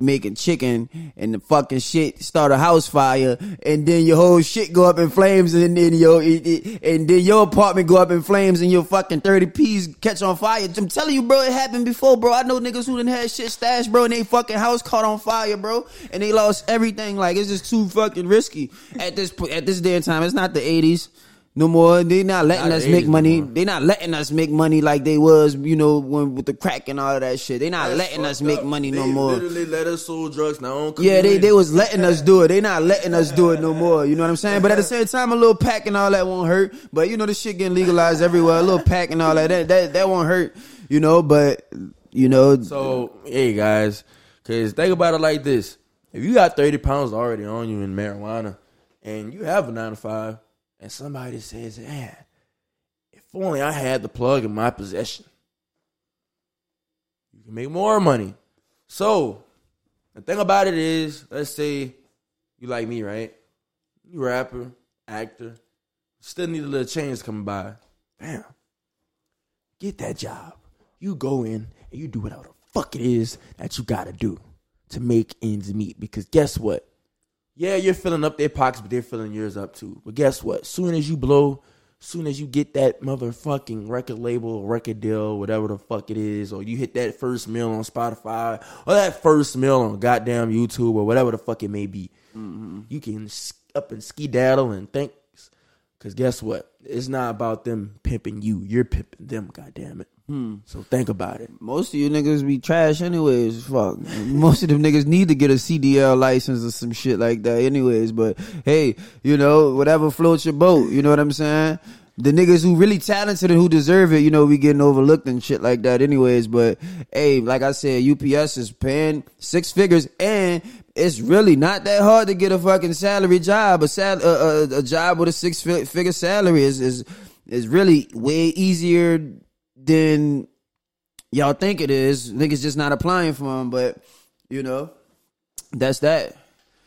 making chicken, and the fucking shit start a house fire, and then your whole shit go up in flames, and then your it- it- and then your apartment go up in flames, and your fucking thirty p's catch on fire. I'm telling you, bro, it happened before, bro. I know niggas who done had shit stashed, bro, and they fucking house caught on fire, bro, and they lost everything. Like it's just too fucking risky at this at this day and time. It's not the '80s. No more. They not letting Not us make 80s no money. more. They not letting us make money like they was, you know, when with the crack and all that shit. They not letting us make money no They more. Literally let us sold drugs own Yeah, they, they was letting us do it. They not letting us do it no more. You know what I'm saying? But at the same time, a little pack and all that won't hurt. But you know, the shit getting legalized everywhere. A little pack and all that, that that, that won't hurt. You know, but you know, So, hey guys, because think about it like this: if you got thirty pounds already on you in marijuana, and you have a nine to five, and somebody says, "Man, if only I had the plug in my possession, you can make more money." So, the thing about it is, let's say you like me, right? You rapper, actor, still need a little change coming by. Bam get that job. You go in and you do whatever the fuck it is that you gotta do to make ends meet. Because guess what? Yeah, you're filling up their pockets, but they're filling yours up too. But guess what? Soon as you blow, soon as you get that motherfucking record label, record deal, whatever the fuck it is, or you hit that first meal on Spotify, or that first meal on goddamn YouTube, or whatever the fuck it may be, mm-hmm. you can up and skedaddle and thanks. Cause guess what? It's not about them pimping you. You're pimping them. goddamn it. Hmm. So think about it. most of you niggas be trash anyways. Fuck. Most of them niggas need to get a CDL license or some shit like that anyways. But hey, you know, whatever floats your boat. You know what I'm saying? the niggas who really talented and who deserve it, you know, we getting overlooked and shit like that anyways. But hey, like I said, UPS is paying six figures and it's really not that hard to get a fucking salary job. A sal- a, a, a job with a six figure salary is is is really way easier than y'all think it is. Niggas just not applying for them, but you know, that's that.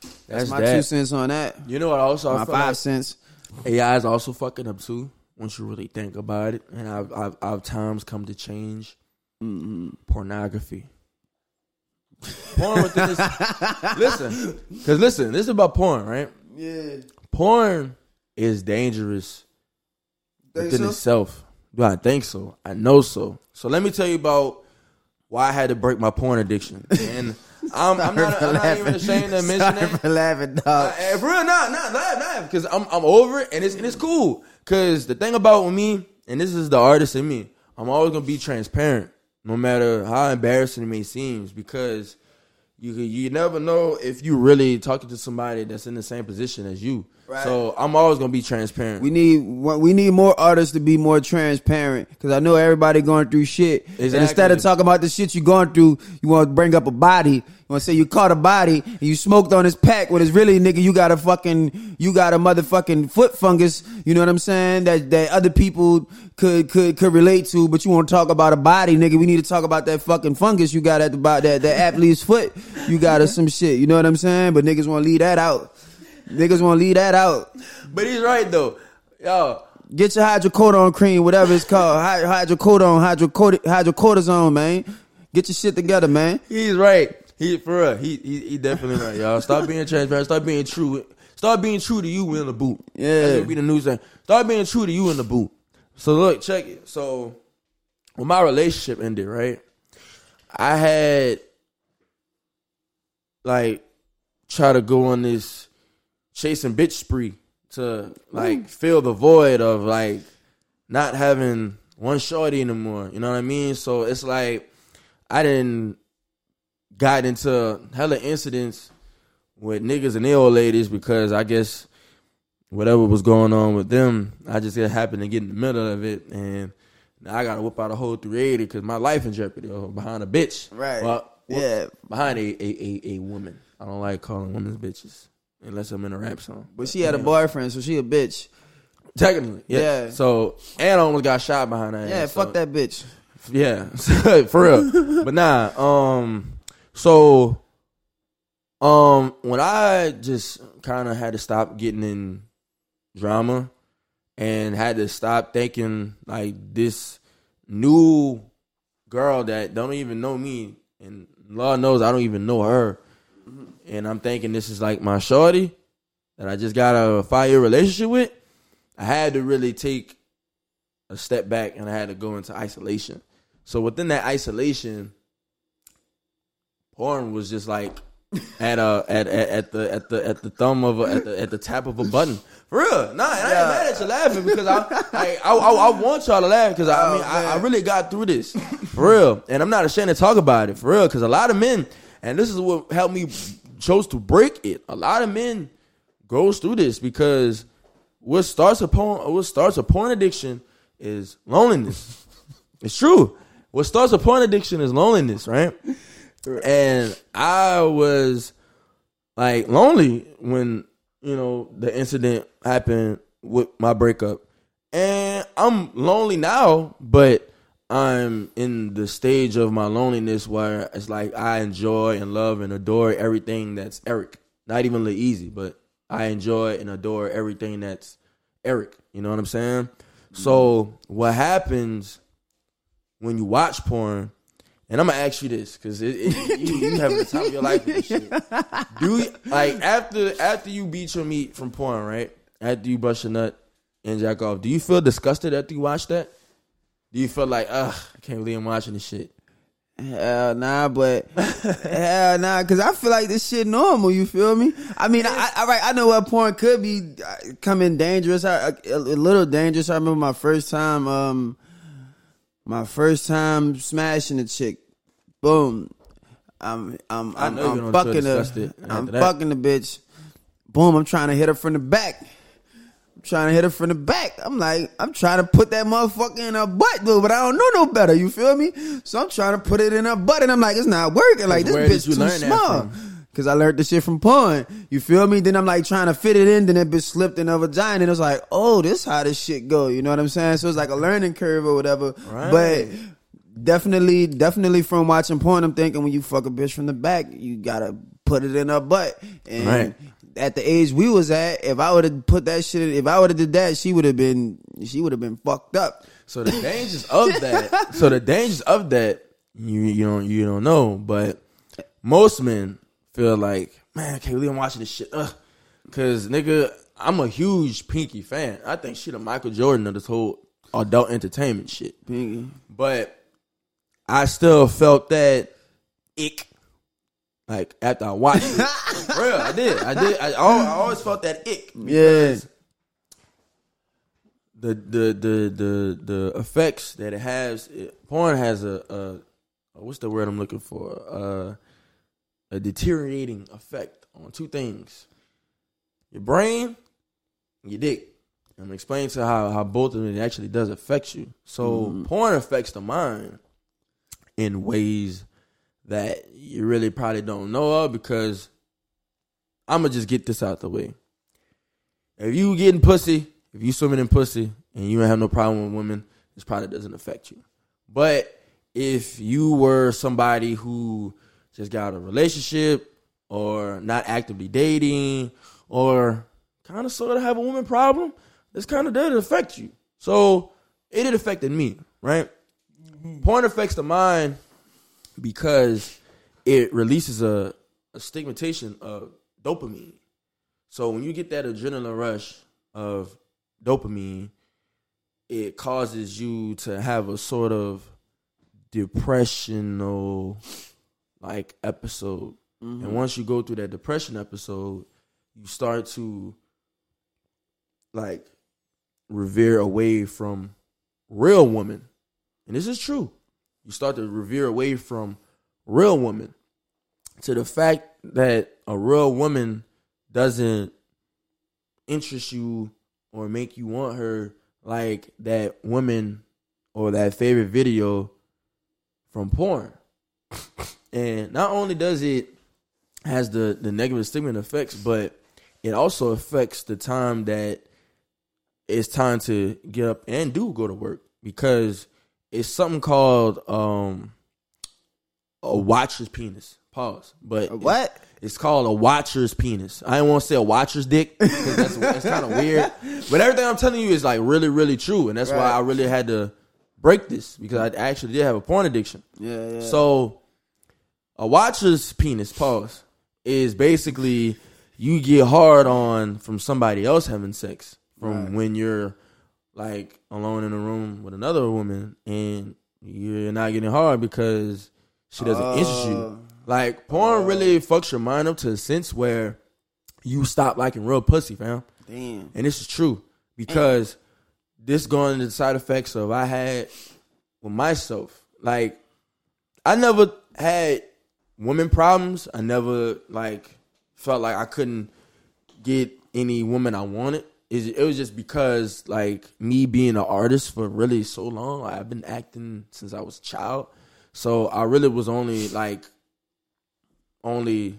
That's, That's my that. two cents on that. You know what? Also, My I five like cents. AI is also fucking up too. Once you really think about it, and I've I've, I've times come to change mm-hmm. pornography. Porn within this. listen, because listen, this is about porn, right? Yeah. Porn is dangerous Think within so? itself. Do I think so? I know so. So let me tell you about why I had to break my porn addiction. And I'm, I'm, not, I'm not even ashamed to mention Sorry that. for laughing, Uh, dog. and for real, not not not because I'm I'm over it and it's and it's cool. Cause the thing about with me, and this is the artist in me, I'm always gonna be transparent, no matter how embarrassing it may seem, because you you never know if you really talking to somebody that's in the same position as you. Right. So I'm always gonna be transparent. We need we need more artists to be more transparent because I know everybody going through shit. And instead of talking about the shit you're going through, you want to bring up a body. You want to say you caught a body and you smoked on his pack when it's really nigga you got a fucking you got a motherfucking foot fungus. You know what I'm saying? That that other people could could could relate to, but you want to talk about a body, nigga. We need to talk about that fucking fungus you got at the about that that athlete's foot. You got or some shit. You know what I'm saying? But niggas want to leave that out. Niggas want to leave that out. but he's right though, yo. Get your hydrocodone cream, whatever it's called. Hy- Hydrocodone, hydrocod- hydrocortisone, man. Get your shit together, man. He's right. He for real. He he, he definitely right, y'all. Stop being transparent. Stop being true. Start being true to you in the boot. Yeah. That's what be the news thing. Start being true to you in the boot. So look, check it. So when my relationship ended, right? I had like try to go on this chasing bitch spree to like fill the void of like not having one shorty anymore. You know what I mean? So it's like I didn't got into hella incidents with niggas and their old ladies because I guess whatever was going on with them, I just happened to get in the middle of it and now I gotta whip out a whole 380 because my life in jeopardy behind a bitch. Right. Well, Yeah. Behind a, a, a, a woman. I don't like calling women bitches unless I'm in a rap song. But she had a boyfriend, so she a bitch. Technically, yeah. Yeah. So, and I almost got shot behind that. Yeah, ass, so- fuck that bitch. Yeah, for real. but nah, um, so, um, when I just kind of had to stop getting in drama and had to stop thinking like this new girl that don't even know me and Lord knows I don't even know her, and I'm thinking this is like my shorty that I just got a five year relationship with. I had to really take a step back and I had to go into isolation. So within that isolation, porn was just like at a at, at, at the at the at the thumb of a, at the at the tap of a button. For real, nah, and I ain't mad at you laughing because I I I, I, I want y'all to laugh because I, I mean I, I really got through this for real, and I'm not ashamed to talk about it for real because a lot of men, and this is what helped me chose to break it. A lot of men goes through this because what starts a porn what starts a porn addiction is loneliness. it's true. What starts a porn addiction is loneliness, right? And I was like lonely when you know the incident happened with my breakup, and I'm lonely now, but I'm in the stage of my loneliness where it's like I enjoy and love and adore everything that's Eric. Not even Lil Leezy, but I enjoy and adore everything that's Eric. You know what I'm saying? So what happens when you watch porn? And I'm gonna ask you this because it, it, you, you the time of your life with this shit. Do you, like after after you beat your meat from porn, right? After you brush your nut and jack off, do you feel disgusted after you watch that? Do you feel like, ugh, I can't believe I'm watching this shit? Hell nah, but hell nah, cause I feel like this shit normal. You feel me? I mean, I, I right, I know what porn could be uh, coming dangerous, a, a, a little dangerous. I remember my first time, um, my first time smashing a chick. Boom, I'm, I'm, I'm, I'm fucking her. I'm that. fucking the bitch. Boom, I'm trying to hit her from the back. I'm trying to hit her from the back. I'm like, I'm trying to put that motherfucker in her butt, though, but I don't know no better. You feel me? So I'm trying to put it in her butt, and I'm like, it's not working. Like this Where bitch too small. Cause I learned the shit from porn. You feel me? Then I'm like trying to fit it in, then that bitch slipped in her vagina, and it was like, oh, this how this shit go. You know what I'm saying? So it's like a learning curve or whatever. Right. But definitely, definitely from watching porn, I'm thinking when you fuck a bitch from the back, you gotta put it in her butt. And Right. at the age we was at, if I would have put that shit, if I would have did that, she would have been, she would have been fucked up. So the dangers of that. So the dangers of that, you you don't you don't know, but most men feel like, man, I can't believe I'm watching this shit. Ugh. Cause nigga, I'm a huge Pinky fan. I think she the Michael Jordan of this whole adult entertainment shit. Pinky. But I still felt that ick. Like after I watched it, real, I did, I did. I, I always felt that ick. Yeah. the the the the the effects that it has. It, porn has a, a what's the word I'm looking for? Uh, a deteriorating effect on two things: your brain, and your dick. I'm explaining to how how both of them actually does affect you. So porn affects the mind in ways that you really probably don't know of because I'm gonna just get this out the way. If you getting pussy, if you swimming in pussy and you don't have no problem with women, this probably doesn't affect you. But if you were somebody who just got a relationship or not actively dating or kind of sort of have a woman problem, this kind of did affect you. So it affected me, right? Porn affects the mind because it releases a, a stigmatization of dopamine. So when you get that adrenaline rush of dopamine, it causes you to have a sort of depressional like episode. And mm-hmm. once you go through that depression episode, you start to like revere away from real women. And this is true. You start to revere away from real women to the fact that a real woman doesn't interest you or make you want her like that woman or that favorite video from porn. And not only does it has the the negative stigma effects, but it also affects the time that it's time to get up and do go to work because it's something called um a watcher's penis. Pause. But A what? It's called a watcher's penis. I don't want to say a watcher's dick because that's, that's kind of weird. But everything I'm telling you is like really, really true, and that's why I really had to break this because I actually did have a porn addiction. Yeah, yeah. So, a watcher's penis, pause, is basically you get hard on from somebody else having sex from Right. when you're like alone in a room with another woman and you're not getting hard because she doesn't interest you. Oh. Like porn oh. really fucks your mind up to a sense where you stop liking real pussy, fam. Damn. And this is true because this going into the side effects of I had with myself. Like I never had women problems. I never like felt like I couldn't get any woman I wanted. It, was just because like me being an artist for really so long. Like, I've been acting since I was a child. So I really was only like only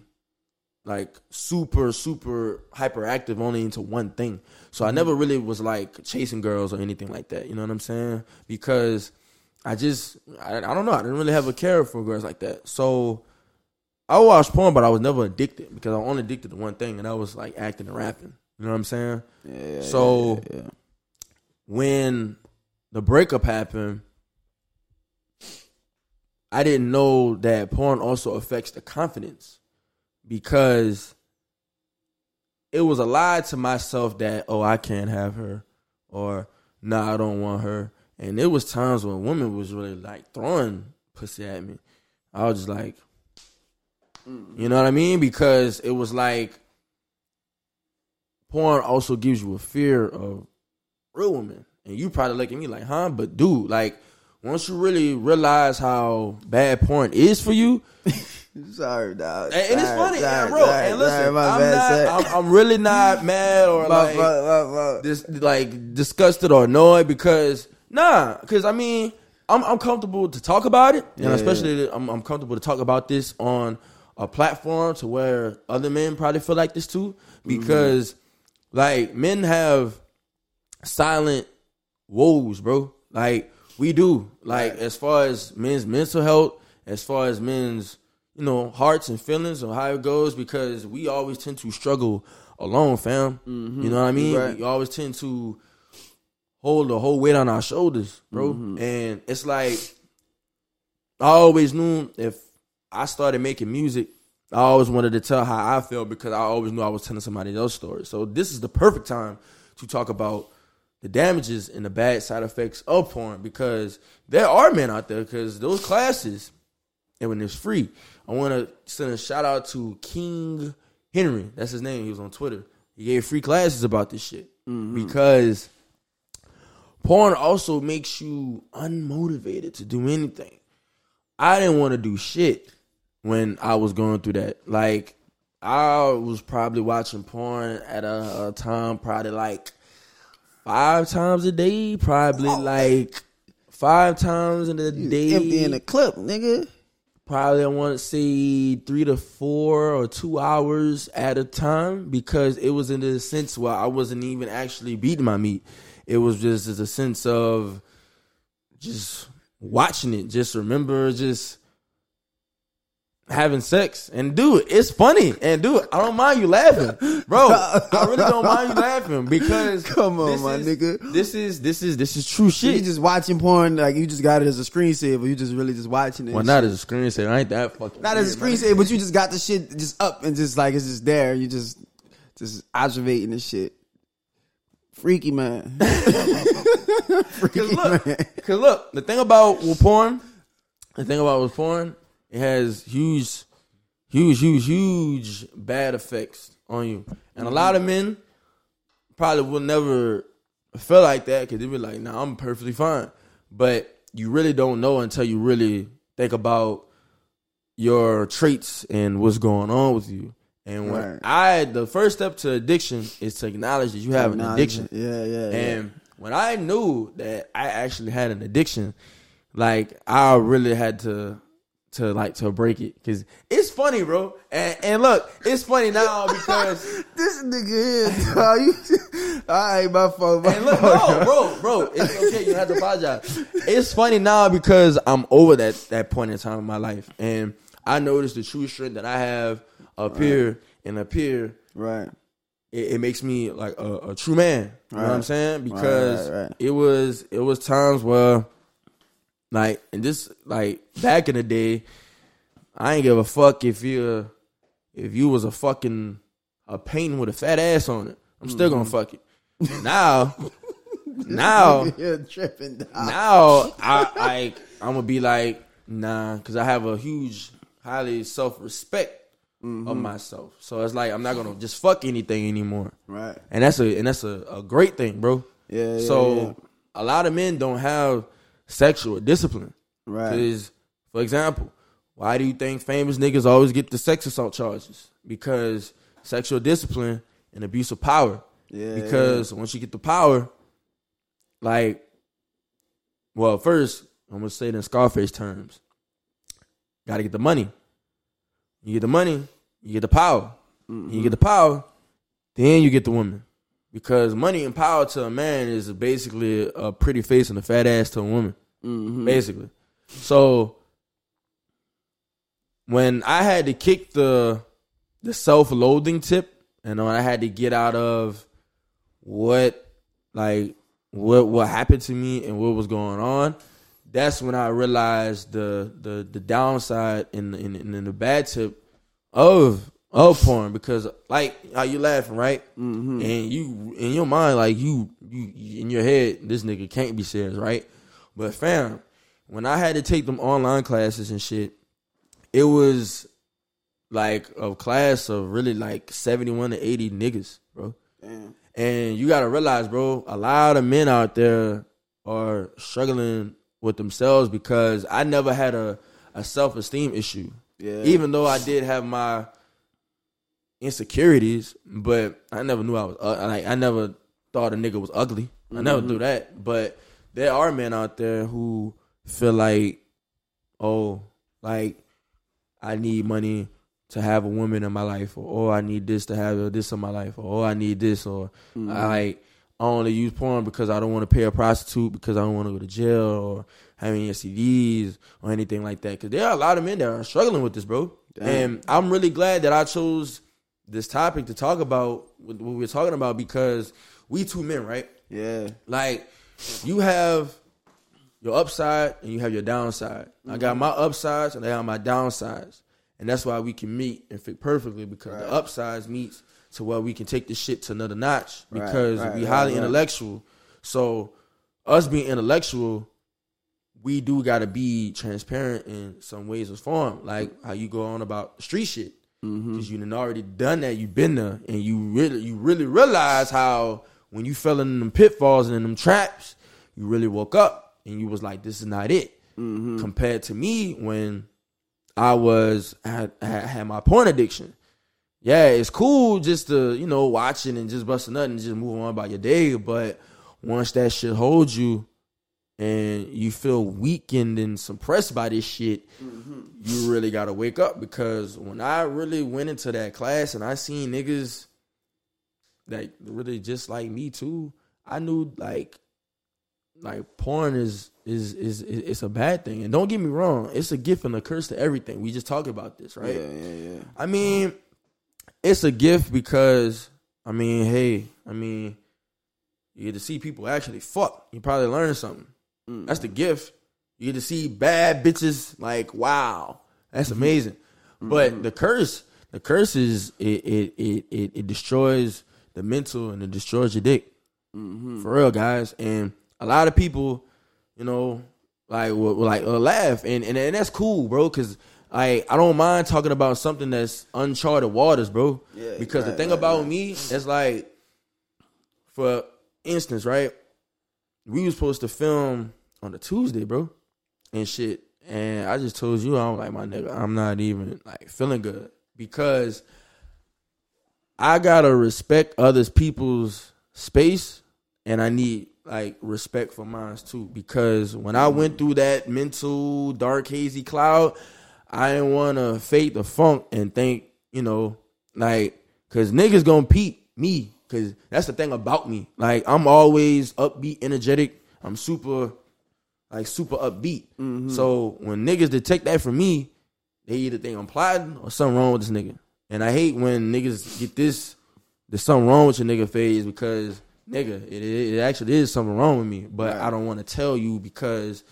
like super super hyperactive only into one thing. So I never really was like chasing girls or anything like that. You know what I'm saying? Because I just I, I don't know. I didn't really have a care for girls like that. So I watched porn, but I was never addicted because I was only addicted to one thing, and that was like acting and rapping. You know what I'm saying? Yeah, So- yeah, yeah. when the breakup happened, I didn't know that porn also affects the confidence because it was a lie to myself that oh I can't have her or nah I don't want her. And there was times when women was really like throwing pussy at me. I was just like, mm. you know what I mean? Because it was like porn also gives you a fear of real women. And you probably look at me like, huh? But dude, like, once you really realize how bad porn is for you, Sorry, dog. And, and it's funny, sorry, yeah, bro. sorry, and listen, sorry, I'm, not, I'm, I'm really not mad or My like my this like disgusted or annoyed because nah, because I mean I'm I'm comfortable to talk about it, and Yeah, especially I'm I'm comfortable to talk about this on a platform to where other men probably feel like this too, mm-hmm. because like men have silent woes, bro. Like we do, like as far as men's mental health, as far as men's you know hearts and feelings or how it goes, because we always tend to struggle alone, fam. Mm-hmm. You know what I mean? Right. We always tend to hold the whole weight on our shoulders, bro. Mm-hmm. And it's like I always knew if I started making music, I always wanted to tell how I felt because I always knew I was telling somebody else's story. So this is the perfect time to talk about the damages and the bad side effects of porn because there are men out there because those classes and when it's free. I want to send a shout out to King Henry. That's his name. He was on Twitter. He gave free classes about this shit mm-hmm. because porn also makes you unmotivated to do anything. I didn't want to do shit when I was going through that. Like I was probably watching porn at a, a time probably like five times a day, probably oh, like five times in a day. Empty in the clip, nigga. probably I want to say three to four or two hours at a time because it was in the sense where I wasn't even actually beating my meat. It was just as a sense of just watching it. Just remember just having sex and do it. It's funny and do it. I don't mind you laughing, bro. I really don't mind you laughing because Come on, my is- nigga. This is this is this is true shit. You just watching porn, like you just got it as a screensaver. You just really just watching it. well, not shit. as a screensaver. I ain't that fucking. not as a weird, screensaver, but you just got the shit just up and just like it's just there. You just just observating this shit. Freaky man. Freaky Cause look, man. cause look, the thing about with porn, the thing about with porn, it has huge, huge, huge, huge bad effects on you, and a mm-hmm. lot of men probably will never feel like that because they be like, "Nah, I'm perfectly fine," but you really don't know until you really think about your traits and what's going on with you. And when Right. I, the first step to addiction is to acknowledge that you have an addiction. Yeah, yeah. yeah. And when I knew that I actually had an addiction, like I really had to to like to break it because it's funny, bro. And and look, it's funny now because this nigga here, dog. You, all right, my fault. My and look, fault. no, bro, bro, it's okay. You have to apologize. It's funny now because I'm over that that point in time in my life, and I noticed the true strength that I have up here and up here. Right. it, it makes me like a, a true man. You know what I'm saying? Because right, right. it was it was times where like and this like back in the day, I ain't give a fuck if you if you was a fucking a painting with a fat ass on it. I'm still gonna fuck it. Mm-hmm. Now now You're tripping, dog. now I like I'm gonna be like nah because I have a huge highly self respect of mm-hmm. myself. So it's like I'm not gonna just fuck anything anymore Right. and that's a and that's a, a great thing, bro. Yeah, yeah, so yeah. a lot of men don't have sexual discipline. Right. Because, for example, why do you think famous niggas always get the sex assault charges? Because sexual discipline and abuse of power. Yeah, Because once you get the power, like, well, first I'm gonna say it in Scarface terms. Got to get the money. You get the money, you get the power. You mm-hmm. get the power, then you get the woman. Because money and power to a man is basically a pretty face and a fat ass to a woman. Mm-hmm. Basically. So when I had to kick the the self loathing tip and when I had to get out of what like what what happened to me and what was going on, that's when I realized the the the downside and in, in, in the bad tip of of porn because like how you laughing right Mm-hmm. and you in your mind like you you in your head this nigga can't be serious right but fam when I had to take them online classes and shit it was like a class of really like 71 to 80 niggas bro Damn. and you gotta realize, bro, a lot of men out there are struggling with themselves because I never had a, a self esteem issue. Yeah. Even though I did have my insecurities, but I never knew I was uh, like I never thought a nigga was ugly. I never Mm-hmm. knew that. But there are men out there who feel like, oh, like I need money to have a woman in my life, or oh, I need this to have this in my life, or oh, I need this, or Mm-hmm. I like I only use porn because I don't want to pay a prostitute because I don't want to go to jail or have any STDs or anything like that. Because there are a lot of men that are struggling with this, bro. Damn. And I'm really glad that I chose this topic to talk about what what we're talking about because we two men, right? yeah. Like you have your upside and you have your downside. I got my upsides and I got my downsides. And that's why we can meet and fit perfectly because Right. the upsides meets to where we can take this shit to another notch because right, we highly right. intellectual. So us being intellectual, we do gotta be transparent in some ways or form. Like how you go on about street shit. Mm-hmm. Because you done already done that, you've been there, and you really you really realize how when you fell in them pitfalls and in them traps, you really woke up and you was like, this is not it. Mm-hmm. Compared to me when I was had, had had my porn addiction. Yeah, it's cool just to you know watching and just busting nothing and just moving on about your day. But once that shit holds you and you feel weakened and suppressed by this shit, you really gotta wake up because when I really went into that class and I seen niggas that really just like me too, I knew like like porn is is is is it's a bad thing. And don't get me wrong, it's a gift and a curse to everything. We just talked about this, right? Yeah, yeah, yeah. I mean, it's a gift because I mean, hey, I mean, you get to see people actually fuck. You probably learn something. Mm. That's the gift. You get to see bad bitches like wow, that's amazing. But the curse, the curse is it it it it, it destroys the mental and it destroys your dick for real, guys. And a lot of people, you know, like will, will like uh, laugh and, and and that's cool, bro. Because I I don't mind talking about something that's uncharted waters, bro. Yeah, because the thing right, about right. me is like, for instance, right? We was supposed to film on the Tuesday, bro, and shit. And I just told you, I'm like, my nigga, I'm not even like feeling good because I gotta respect others people's space, and I need like respect for mine too. Because when I went through that mental dark hazy cloud, I didn't want to fake the funk and think, you know, like, cause niggas gonna peep me. Cause that's the thing about me. Like I'm always upbeat, energetic. I'm super, like super upbeat. Mm-hmm. So when niggas detect that from me, they either think I'm plotting or something wrong with this nigga. And I hate when niggas get this, there's something wrong with your nigga phase because nigga, it, it, actually is something wrong with me. But Right. I don't want to tell you because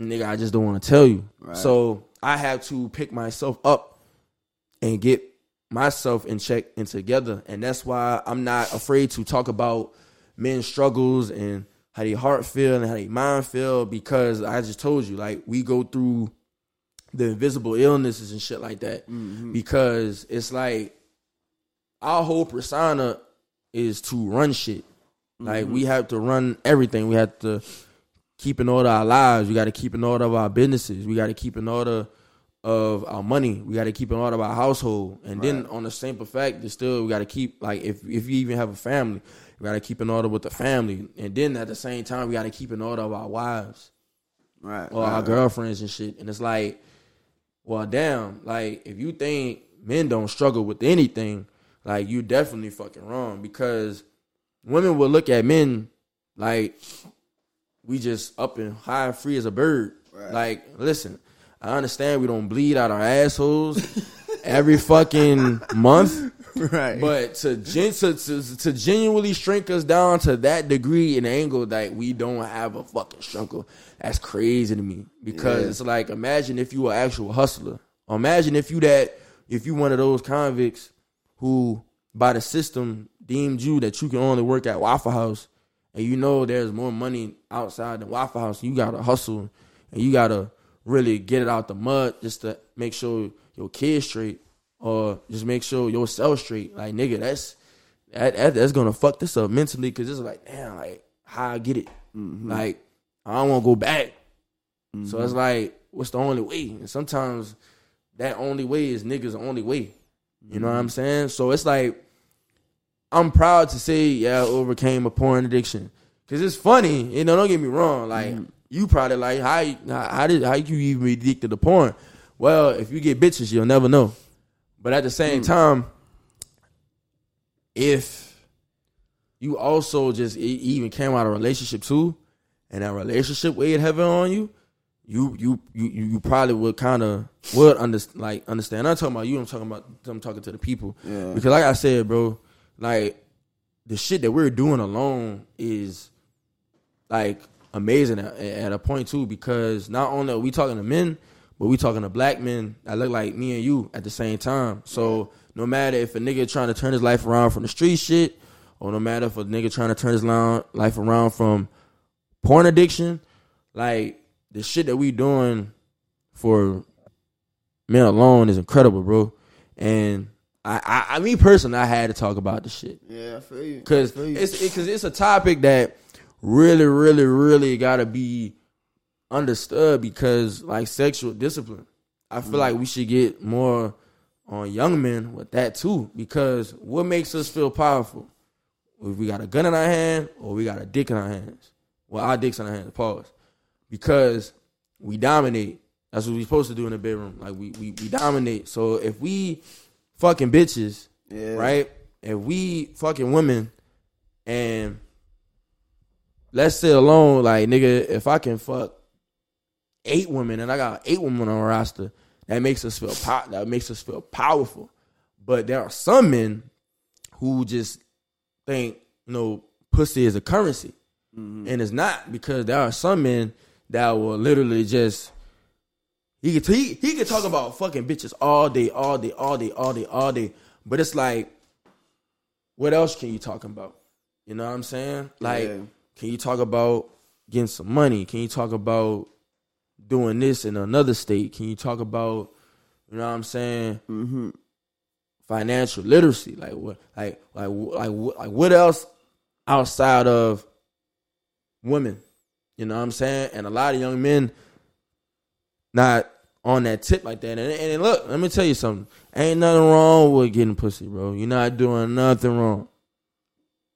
nigga, I just don't want to tell you. Right. So I have to pick myself up and get myself in check and together. And that's why I'm not afraid to talk about men's struggles and how they heart feel and how they mind feel because I just told you, like, we go through the invisible illnesses and shit like that mm-hmm. because it's like our whole persona is to run shit. Like we mm-hmm. have to run everything. We have to keep in order our lives. We got to keep in order of our businesses. We got to keep in order of our money. We got to keep in order of our household. And then on the same fact, there's still we got to keep like if if you even have a family, we got to keep in order with the family. And then at the same time, we got to keep in order of our wives Right. or right, our girlfriends and shit. And it's like, well, damn, like if you think men don't struggle with anything, like you definitely fucking wrong because women will look at men like we just up and high and free as a bird. Right. Like, listen, I understand we don't bleed out our assholes every fucking month. Right. But to, gen- to, to to genuinely shrink us down to that degree and angle that we don't have a fucking struggle, that's crazy to me. Because Yeah. it's like imagine if you were actual hustler. Imagine if you that if you one of those convicts who by the system deemed you that you can only work at Waffle House and you know there's more money outside than Waffle House, you gotta hustle and you gotta really get it out the mud just to make sure your kids straight or just make sure yourself straight. Like nigga, that's that, that that's gonna fuck this up mentally because it's like damn, like how I get it. Mm-hmm. Like I don't want to go back. So mm-hmm. it's like, what's the only way? And sometimes that only way is niggas the only way. You know what I'm mm-hmm. saying? So it's like I'm proud to say, yeah, I overcame a porn addiction. Cause it's funny, you know. Don't get me wrong. Like you probably like how how how did how you even be addicted to porn? Well, if you get bitches, you'll never know. But at the same mm. time, if you also just even came out of a relationship too, and that relationship weighed heavy on you, you you you you probably would kind of would under, like understand. I'm not talking about you. I'm talking about I'm talking to the people Yeah. because, like I said, bro, like the shit that we're doing alone is like amazing at, at a point too. Because not only are we talking to men, but we talking to black men that look like me and you at the same time. So no matter if a nigga trying to turn his life around from the street shit, or no matter if a nigga trying to turn his life around from porn addiction, like the shit that we doing for men alone is incredible, bro. And I, I, I me personally, I had to talk about the shit Yeah, I feel you. because feel you. it's because it's a topic that really, really, really got to be understood because like sexual discipline, I feel like mm. we should get more on young men with that too because what makes us feel powerful? If we got a gun in our hand or we got a dick in our hands. Well, our dicks in our hands. Pause. Because we dominate. That's what we supposed to do in the bedroom. Like we we, we dominate. So if we fucking bitches, yeah. right? If we fucking women and let's say alone, like nigga, if I can fuck eight women and I got eight women on a roster, that makes us feel pow- that makes us feel powerful. But there are some men who just think, you know, pussy is a currency. Mm-hmm. And it's not because there are some men that will literally just he could he, he could talk about fucking bitches all day, all day, all day, all day, all day. But it's like, what else can you talk about? You know what I'm saying? Like, Yeah. can you talk about getting some money? Can you talk about doing this in another state? Can you talk about, you know what I'm saying? Mm-hmm. Financial literacy, like what, like, like, like, like, what else outside of women? You know what I'm saying? And a lot of young men not on that tip like that. And, and look, let me tell you something. Ain't nothing wrong with getting pussy, bro. You're not doing nothing wrong.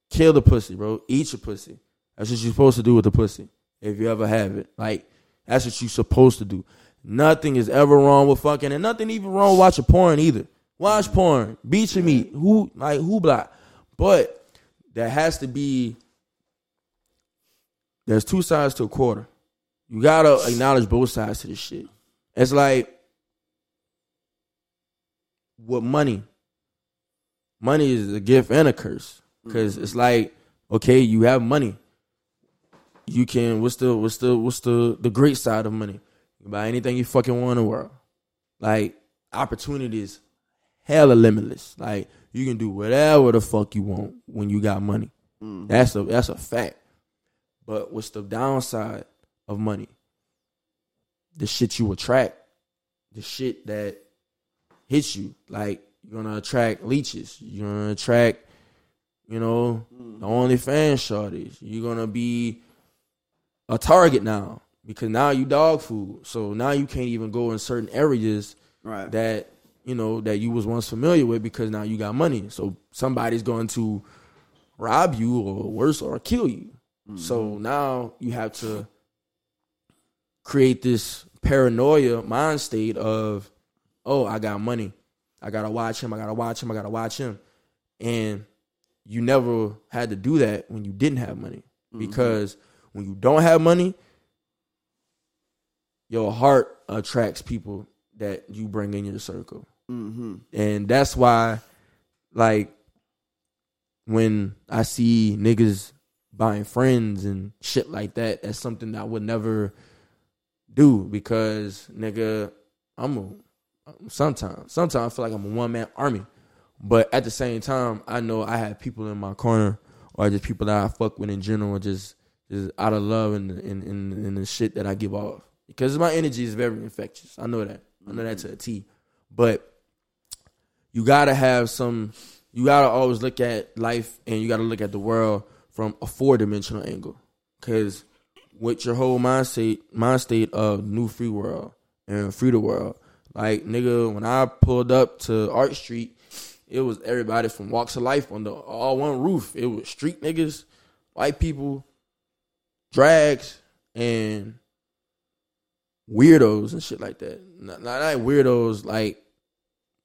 Kill the pussy, bro. Eat your pussy. That's what you're supposed to do with the pussy. If you ever have it. Like, that's what you're supposed to do. Nothing is ever wrong with fucking, and nothing even wrong with watching porn either. Watch porn. Beat your meat. Who like who block. But there has to be there's two sides to a quarter. You gotta acknowledge both sides to this shit. It's like with money. Money is a gift and a curse. because it's like, okay, you have money. You can. What's the what's the what's the the great side of money? You can buy anything you fucking want in the world. Like opportunities, hella limitless. Like you can do whatever the fuck you want when you got money. Mm. That's a that's a fact. But what's the downside of money? The shit you attract, the shit that hits you. Like you're gonna attract leeches. You're gonna attract, you know, mm. the only OnlyFans shorties. You're gonna be a target now because now you dog food. So now you can't even go in certain areas Right. that you know that you was once familiar with because now you got money. So somebody's going to rob you or worse or kill you. Mm-hmm. So now you have to create this paranoia mind state of, oh, I got money. I gotta watch him, I gotta watch him, I gotta watch him. And you never had to do that when you didn't have money. Mm-hmm. Because when you don't have money, your heart attracts people that you bring in your circle. Mm-hmm. And that's why, like, when I see niggas buying friends and shit like that, that's something that I would never do because, nigga, I'm a, sometimes, sometimes I feel like I'm a one man army. But at the same time, I know I have people in my corner or just people that I fuck with in general, just just out of love and and, and, and the shit that I give off. Because my energy is very infectious. I know that. I know that to a T. But you gotta have some you gotta always look at life and you gotta look at the world from a four dimensional angle. Cause with your whole mind state mind state of new free world and free the world, Like nigga, when I pulled up to Art Street, it was everybody from walks of life under all one roof. It was street niggas, white people, drags, and weirdos and shit like that. Not, not like weirdos like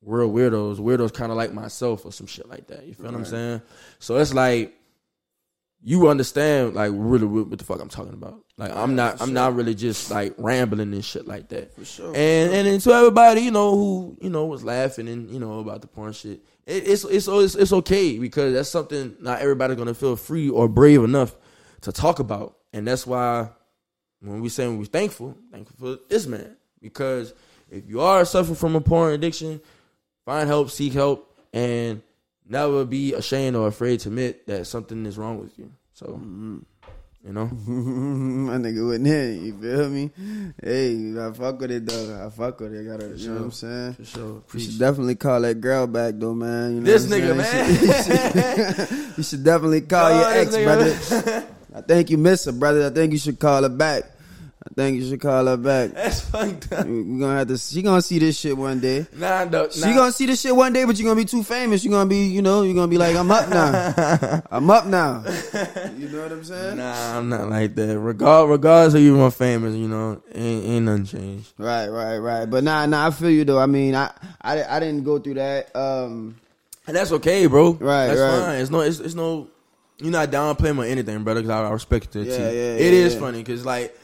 real weirdos. Weirdos kind of like myself or some shit like that. You feel what I'm saying? So it's like you understand like really what, what the fuck I'm talking about. Like I'm not I'm sure. not really just like rambling and shit like that. For sure. And and then to everybody you know who you know was laughing and you know about the porn shit, it, it's it's it's it's okay because that's something not everybody's gonna feel free or brave enough to talk about, and that's why when we say we're thankful, thankful for this man because if you are suffering from a porn addiction, find help, seek help, and never be ashamed or afraid to admit that something is wrong with you. So Mm-hmm. you know, My nigga went in, you feel me? Hey, I fuck with it though. I fuck with it. Gotta, you know what I'm saying? for sure. You should definitely call that girl back though, man. You know This nigga, saying? You should, you should definitely call your ex, nigga. brother. I think you miss her, brother. I think you should call her back. I think you should call her back. That's fucked up. We we gonna have to. She gonna see this shit one day. Nah, no, She nah. gonna see this shit one day, but you're gonna be too famous. You're gonna be, you know, you're gonna be like, I'm up now. I'm up now. You know what I'm saying? Nah, I'm not like that. Regard, regardless of you more famous, you know, ain't, ain't nothing changed. Right, right, right. But nah, nah, I feel you though. I mean, I, I, I didn't go through that. Um, And that's okay, bro. Right, that's right. fine. It's no, it's, it's no. You're not downplaying or anything, brother. Because I, I respect it Yeah, T. yeah, It yeah, is yeah. funny because like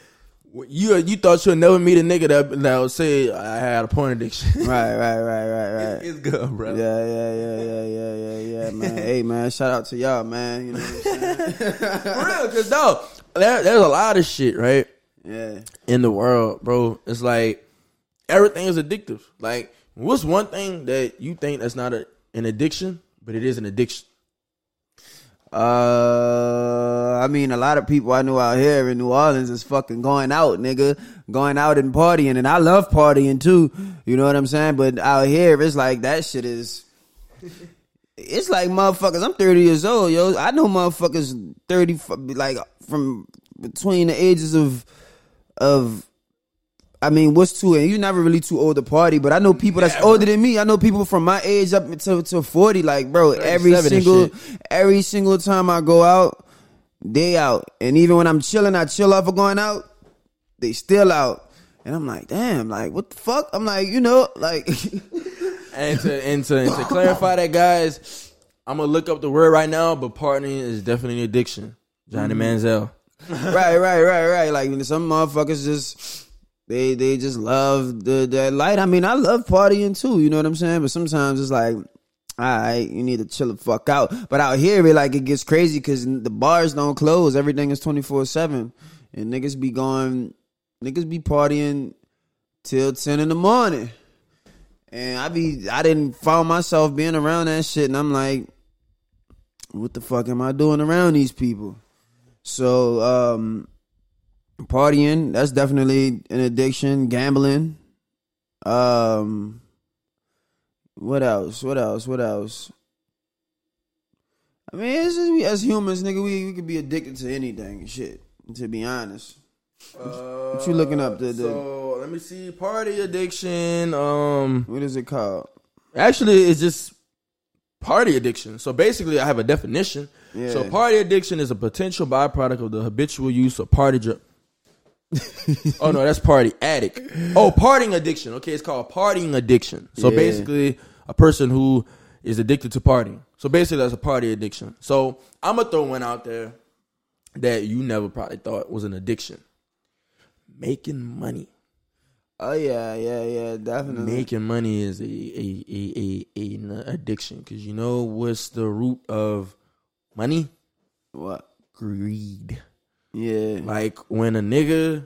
you you thought you'd never meet a nigga that that would say I had a porn addiction. right, right, right, right, right. it's good, bro. Yeah, yeah, yeah, yeah, yeah, yeah, yeah, man. hey, man, shout out to y'all, man. You know what I'm saying? For real, because though there, there's a lot of shit right Yeah. in the world, bro. It's like everything is addictive. Like, what's one thing that you think that's not a, an addiction, but it is an addiction? Uh, I mean, a lot of people I know out here in New Orleans is fucking going out, nigga, going out and partying, and I love partying too. You know what I'm saying? But out here, it's like that shit is. It's like motherfuckers. I'm 30 years old, yo. I know motherfuckers 30, like from between the ages of of I mean, what's too? And you're never really too old to party, but I know people that's older than me. I know people from my age up to to forty. Like, bro, every single every single time I go out, they out. And even when I'm chilling, I chill off of going out. They still out, and I'm like, damn, like what the fuck? I'm like, you know, like, And to and to, and to clarify that, guys, I'm gonna look up the word right now. But partying is definitely an addiction. Johnny mm. Manziel. right, right, right, right. Like some motherfuckers just they they just love the the light. I mean, I love partying too. You know what I'm saying? But sometimes it's like. All right, you need to chill the fuck out. But out here, it like it gets crazy because the bars don't close. Everything is twenty four seven, and niggas be going, niggas be partying till ten in the morning. And I be, I didn't find myself being around that shit, and I'm like, what the fuck am I doing around these people? So, um, partying, that's definitely an addiction. Gambling. Um, what else? What else? What else? I mean, it's just, we, as humans, nigga, we, we could be addicted to anything shit, to be honest. What you looking up? The- the- so let me see. Party addiction. Um, What is it called? actually, it's just party addiction. So basically, I have a definition. Yeah. So party addiction is a potential byproduct of the habitual use of party. oh no, that's party addict. Oh, partying addiction. Okay, it's called partying addiction. So Yeah. basically, a person who is addicted to partying. So basically, that's a party addiction. So I'm gonna throw one out there that you never probably thought was an addiction. Making money. Oh yeah, yeah, yeah, definitely. Making money is a a a a, an addiction because you know what's the root of money? what? Greed. Yeah, Like when a nigga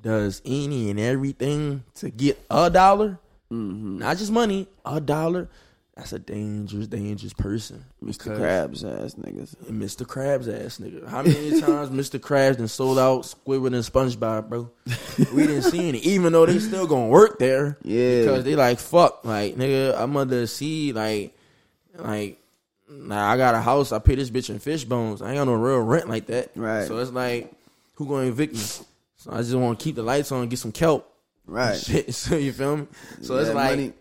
does any and everything to get a dollar, mm-hmm. not just money, a dollar. That's a dangerous, dangerous person. Mr. Krabs ass niggas. Mr. Krabs ass nigga. How many times Mr. Krabs done sold out Squidward and SpongeBob, bro? We didn't see any, even though they still gonna work there. Yeah. Because they like fuck, like nigga, I'm gonna see like, like, nah, I got a house. I pay this bitch in fish bones. I ain't got no real rent like that. Right. So it's like, who gonna evict me? So I just want to keep the lights on, get some kelp. Right. Shit. So you feel me? So it's Yeah, like money,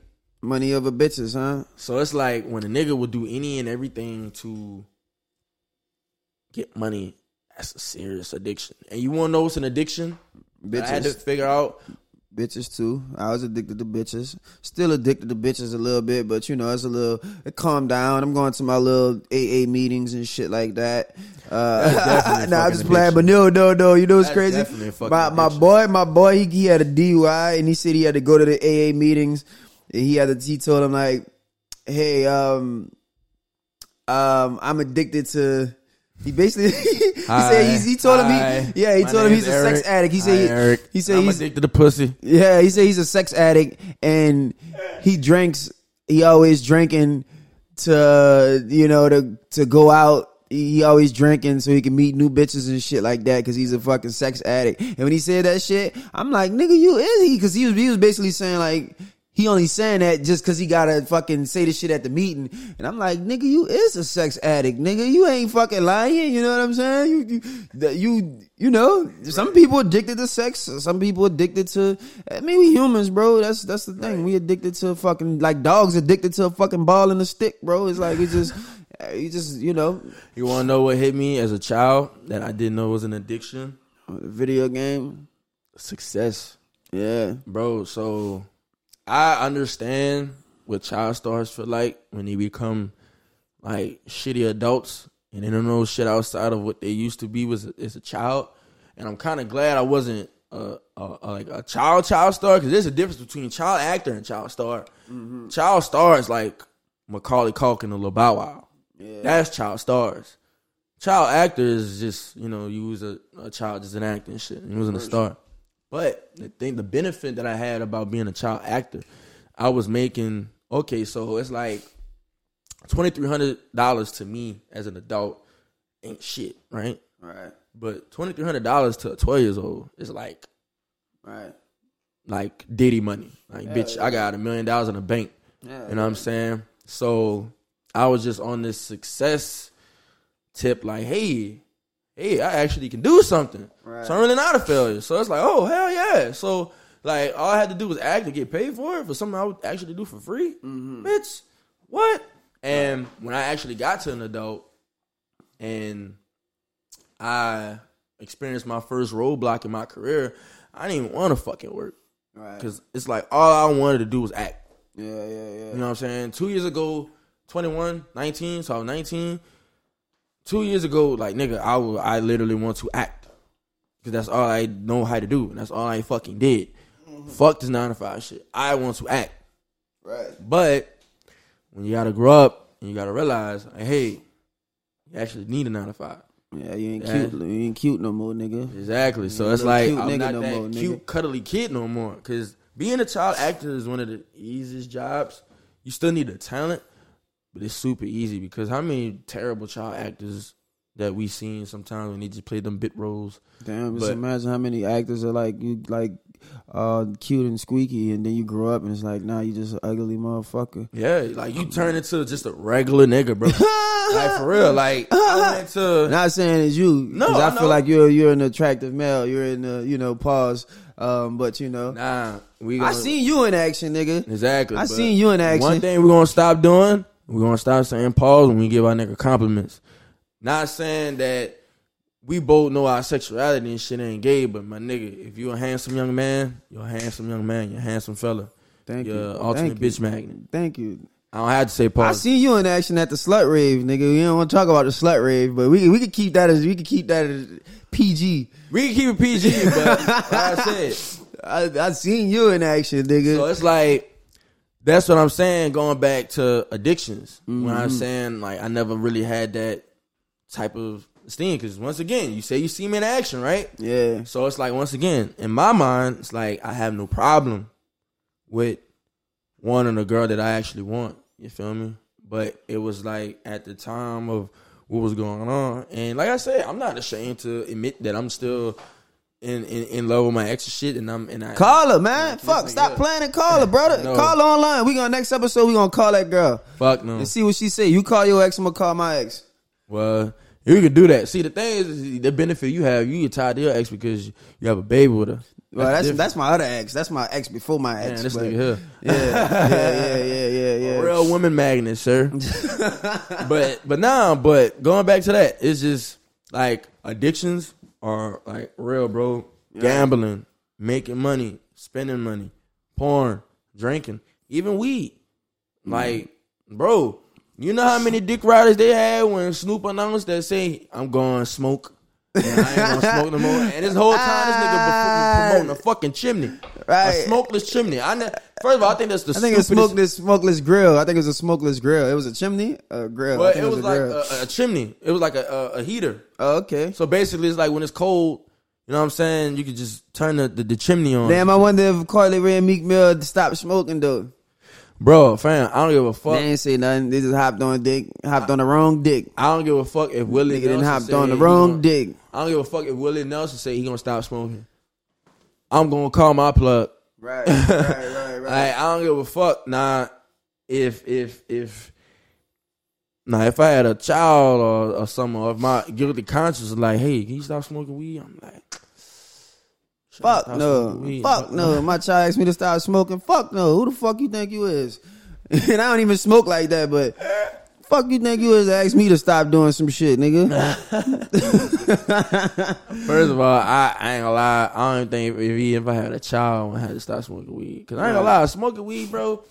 money over bitches, huh? so it's like when a nigga would do any and everything to get money, that's a serious addiction. And you wanna know what's an addiction? that I had to figure out. Bitches too. I was addicted to bitches. Still addicted to bitches a little bit, but you know, it's a little. It calmed down. I'm going to my little AA meetings and shit like that. Uh, definitely nah, I'm just playing, but no, no, no. You know what's That's crazy? definitely a fucking My my addiction. boy, my boy, he, he had a DUI and he said he had to go to the AA meetings. And he had to. He told him like, "Hey, um, um, I'm addicted to." He basically he Hi. said he's, he told him he yeah he My told him he's a sex addict. He Hi, said he, Eric. he said I'm he's addicted to pussy. yeah he said he's a sex addict and he drinks. He always drinking to you know to to go out. He he always drinking so he can meet new bitches and shit like that because he's a fucking sex addict. And when he said that shit, I'm like, nigga, you is he? Because he was he was basically saying like he only saying that just because he gotta fucking say the shit at the meeting. And I'm like, nigga, you is a sex addict, nigga. You ain't fucking lying. You know what I'm saying? You you you, you know, some people addicted to sex. Some people addicted to. I mean, we humans, bro. That's that's the thing. We addicted to fucking like dogs addicted to a fucking ball and a stick, bro. It's like it's just. You just, you know, You wanna know what hit me as a child that I didn't know was an addiction? video game. Success. Yeah. Bro, so I understand what child stars feel like when they become like shitty adults and they don't know shit outside of what they used to be was as a child. And I'm kind of glad I wasn't a, a, a- like a child child star because there's a difference between child actor and child star. Mm-hmm. Child star is like Macaulay Culkin or Lil Bow Wow. That's child stars. Child actor is just you know you was a, a child just an acting shit. He wasn't a star. But the thing, the benefit that I had about being a child actor, I was making okay. So it's like twenty three hundred dollars to me as an adult ain't shit, right? Right. But twenty three hundred dollars to a twelve years old is like Right. like Diddy money. Like bitch, I got a million dollars in the bank. Yeah. You know what I'm saying? So I was just on this success tip, like, hey, hey, I actually can do something. Right. So I'm really not a failure. So it's like, oh hell yeah. So like all I had to do was act to get paid for it for something I would actually do for free. Mm-hmm. Bitch, what? And when I actually got to an adult and I experienced my first roadblock in my career, I didn't even want to fucking work. Right. Cause it's like all I wanted to do was act. Yeah, yeah, yeah. You know what I'm saying? Two years ago, 21, 19, so I was 19. Two years ago, like, nigga, I, will, I literally want to act. Because that's all I know how to do. And that's all I fucking did. Mm-hmm. Fuck this 9 to 5 shit. I want to act. Right. But when you gotta grow up and you gotta realize, like, hey, you actually need a 9 to 5. Yeah, you ain't Yeah. cute. You ain't cute no more, nigga. Exactly. So it's like I'm not no that more, cute, cuddly kid no more. Because being a child actor is one of the easiest jobs. You still need the talent, but it's super easy because how many terrible child actors that we seen sometimes when they just play them bit roles. Damn, just imagine how many actors are like you, like uh, cute and squeaky, and then you grow up and it's like, nah, you just an ugly motherfucker. Yeah, like you turn into just a regular nigga, bro. like for real, like I went to Not saying it's you, No, I, I feel like you're you're an attractive male. You're in the you know pause, um, but you know, nah. We I gonna, seen you in action, nigga. exactly. I seen you in action. One thing we're gonna stop doing, we're gonna stop saying pause when we give our nigga compliments. Not saying that we both know our sexuality and shit ain't gay, but my nigga, if you a handsome young man, you're a handsome young man, you're a handsome fella. Thank you're you, an ultimate Thank you. bitch magnet. Thank you. I don't have to say pause. I see you in action at the slut rave, nigga. We don't want to talk about the slut rave, but we we could keep that as we could keep that as PG. we can keep it PG, but like I said, I I seen you in action, nigga. So it's like that's what I'm saying. Going back to addictions, when Mm-hmm. I'm saying like I never really had that type of esteem because once again, you say you see me in action, right? yeah, So it's like once again, in my mind, it's like I have no problem with wanting a girl that I actually want. You feel me? But it was like at the time of what was going on, and like I said, I'm not ashamed to admit that I'm still in in, in love with my ex and shit, and I'm and I call her, man. Fuck, stop up. playing and call her, brother. No. Call her online. We gonna next episode. We gonna call that girl fuck no. and see what she say. You call your ex, I'm gonna call my ex. Well, you can do that. See, the thing is, the benefit you have, you get tied to your ex because you have a baby with her. Well, that's different. that's my other ex. That's my ex before my ex. Man, this nigga here. Yeah, yeah, yeah, yeah, yeah, yeah. Real woman magnet, sir. but but now, but going back to that, it's just like addictions are like real, bro. Gambling, making money, spending money, porn, drinking, even weed. Mm. Like, bro, you know how many dick riders they had when Snoop announced that say, I'm going to smoke. And I ain't gonna smoke no more. And this whole time, this nigga promoting a fucking chimney, Right. a smokeless chimney. I ne- first of all, I think that's the I think it's smokeless, smokeless grill. I think it was a smokeless grill. It was a chimney, a grill. I But think it was a like a, a chimney. It was like a, a, a heater. oh, okay. So basically, it's like when it's cold, you know what I'm saying? You could just turn the, the, the chimney on. Damn, I wonder if Carly Rae and Meek Mill stopped smoking though. Bro, fam, I don't give a fuck. They ain't say nothing. They just hopped on dick, hopped on the wrong dick. I don't give a fuck if Willie Nigga didn't hopped on the he wrong gonna- dick. I don't give a fuck if Willie Nelson say he gonna stop smoking. I'm gonna call my plug. Right, right, right, right. Like, I don't give a fuck. Nah, if if if nah, if I had a child or, or or if my guilty conscience like, hey, can you stop smoking weed? I'm like, Fuck no. Fuck no. My child asked me to stop smoking. Fuck no. Who the fuck you think you is? and I don't even smoke like that, but fuck you think you is to ask me to stop doing some shit, nigga. First of all, I, I ain't gonna lie. I don't think if he, if I had a child, I had to stop smoking weed. Cause I ain't gonna lie, smoking weed, bro.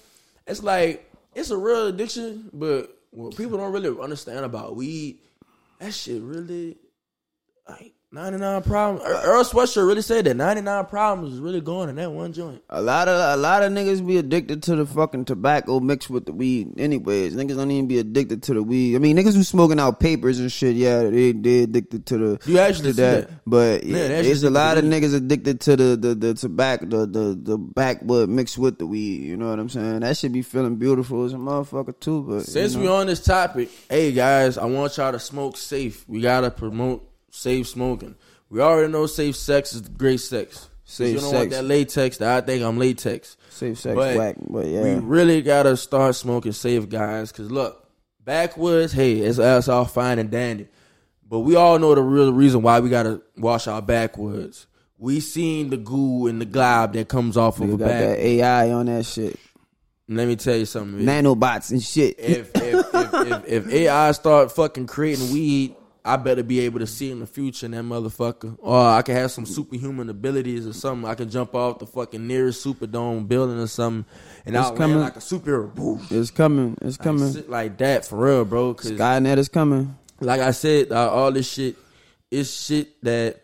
It's like it's a real addiction, but what people don't really understand about weed, that shit really like ninety nine problems. Er, Earl Sweatshirt really said that ninety nine problems is really going in that one joint. A lot of a lot of niggas be addicted to the fucking tobacco mixed with the weed. Anyways, niggas don't even be addicted to the weed. I mean, niggas who smoking out papers and shit, yeah, they they addicted to the You actually that. that. But Yeah, there's a lot of niggas addicted to the the the tobacco, the the the backwood mixed with the weed. You know what I'm saying? That should be feeling beautiful as a motherfucker too. But Since you we on this topic, hey guys, I want y'all to smoke safe. We gotta promote safe smoking. We already know safe sex is great sex. Safe you don't want sex. that latex that I think I'm latex. safe sex But whack, but We really gotta start smoking safe, guys. Cause look, backwoods, hey, it's us all fine and dandy, but we all know the real reason why we gotta wash our backwoods. We seen the goo and the glob that comes off of a back. that AI on that shit, Let me tell you something. nanobots and shit. if if, if, if if AI start fucking creating weed, I better be able to see in the future in that motherfucker. Or I can have some superhuman abilities or something. I can jump off the fucking nearest Superdome building or something, and It's I'll coming. like a superhero. Boom. It's coming. It's coming. Shit like that for real, bro. Cause Skynet is coming. like I said, uh, all this shit is shit that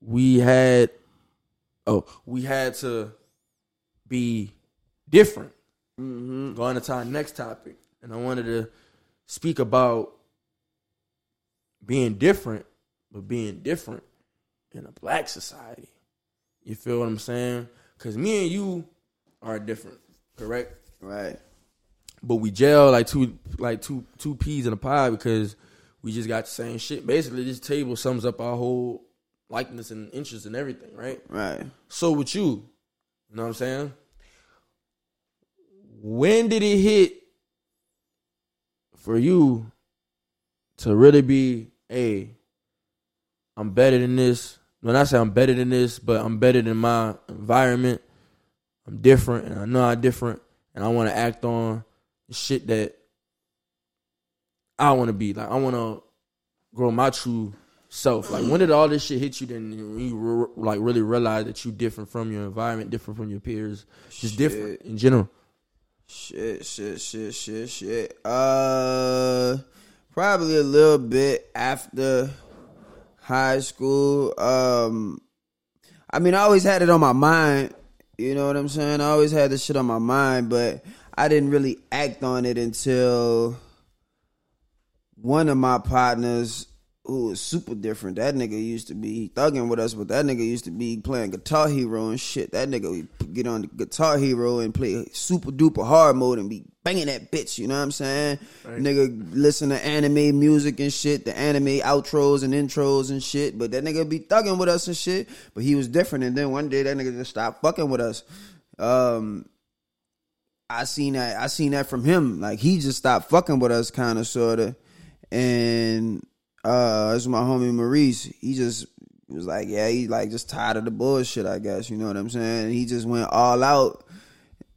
we had. Oh, we had to be different. Going to our next topic, and I wanted to speak about being different, but being different in a black society. You feel what I'm saying? Because me and you are different, correct? Right. but we gel like two like two two peas in a pod because we just got the same shit. Basically, this table sums up our whole likeness and interest and everything, right? Right. So with you, you know what I'm saying? When did it hit for you to really be, hey, I'm better than this? When I say I'm better than this, but I'm better than my environment. I'm different, and I know I'm different, and I want to act on the shit that I want to be. Like I want to grow my true self. Like when did all this shit hit you? Then you re- like really realize that you different from your environment, different from your peers, just different in general. Shit, shit, shit, shit, shit. Uh, probably a little bit after high school. Um, I mean, I always had it on my mind. You know what I'm saying? I always had this shit on my mind, but I didn't really act on it until one of my partners who was super different. That nigga used to be thugging with us, but that nigga used to be playing Guitar Hero and shit. That nigga would get on the Guitar Hero and play super duper hard mode and be banging that bitch. You know what I'm saying? Nigga listen to anime music and shit, the anime outros and intros and shit. But that nigga be thugging with us and shit. But he was different. And then one day that nigga just stopped fucking with us. Um, I seen that. I seen that from him. Like he just stopped fucking with us, kind of, sorta. And uh, it's my homie Maurice. He just was like, yeah, he like just tired of the bullshit. I guess you know what I'm saying. He just went all out.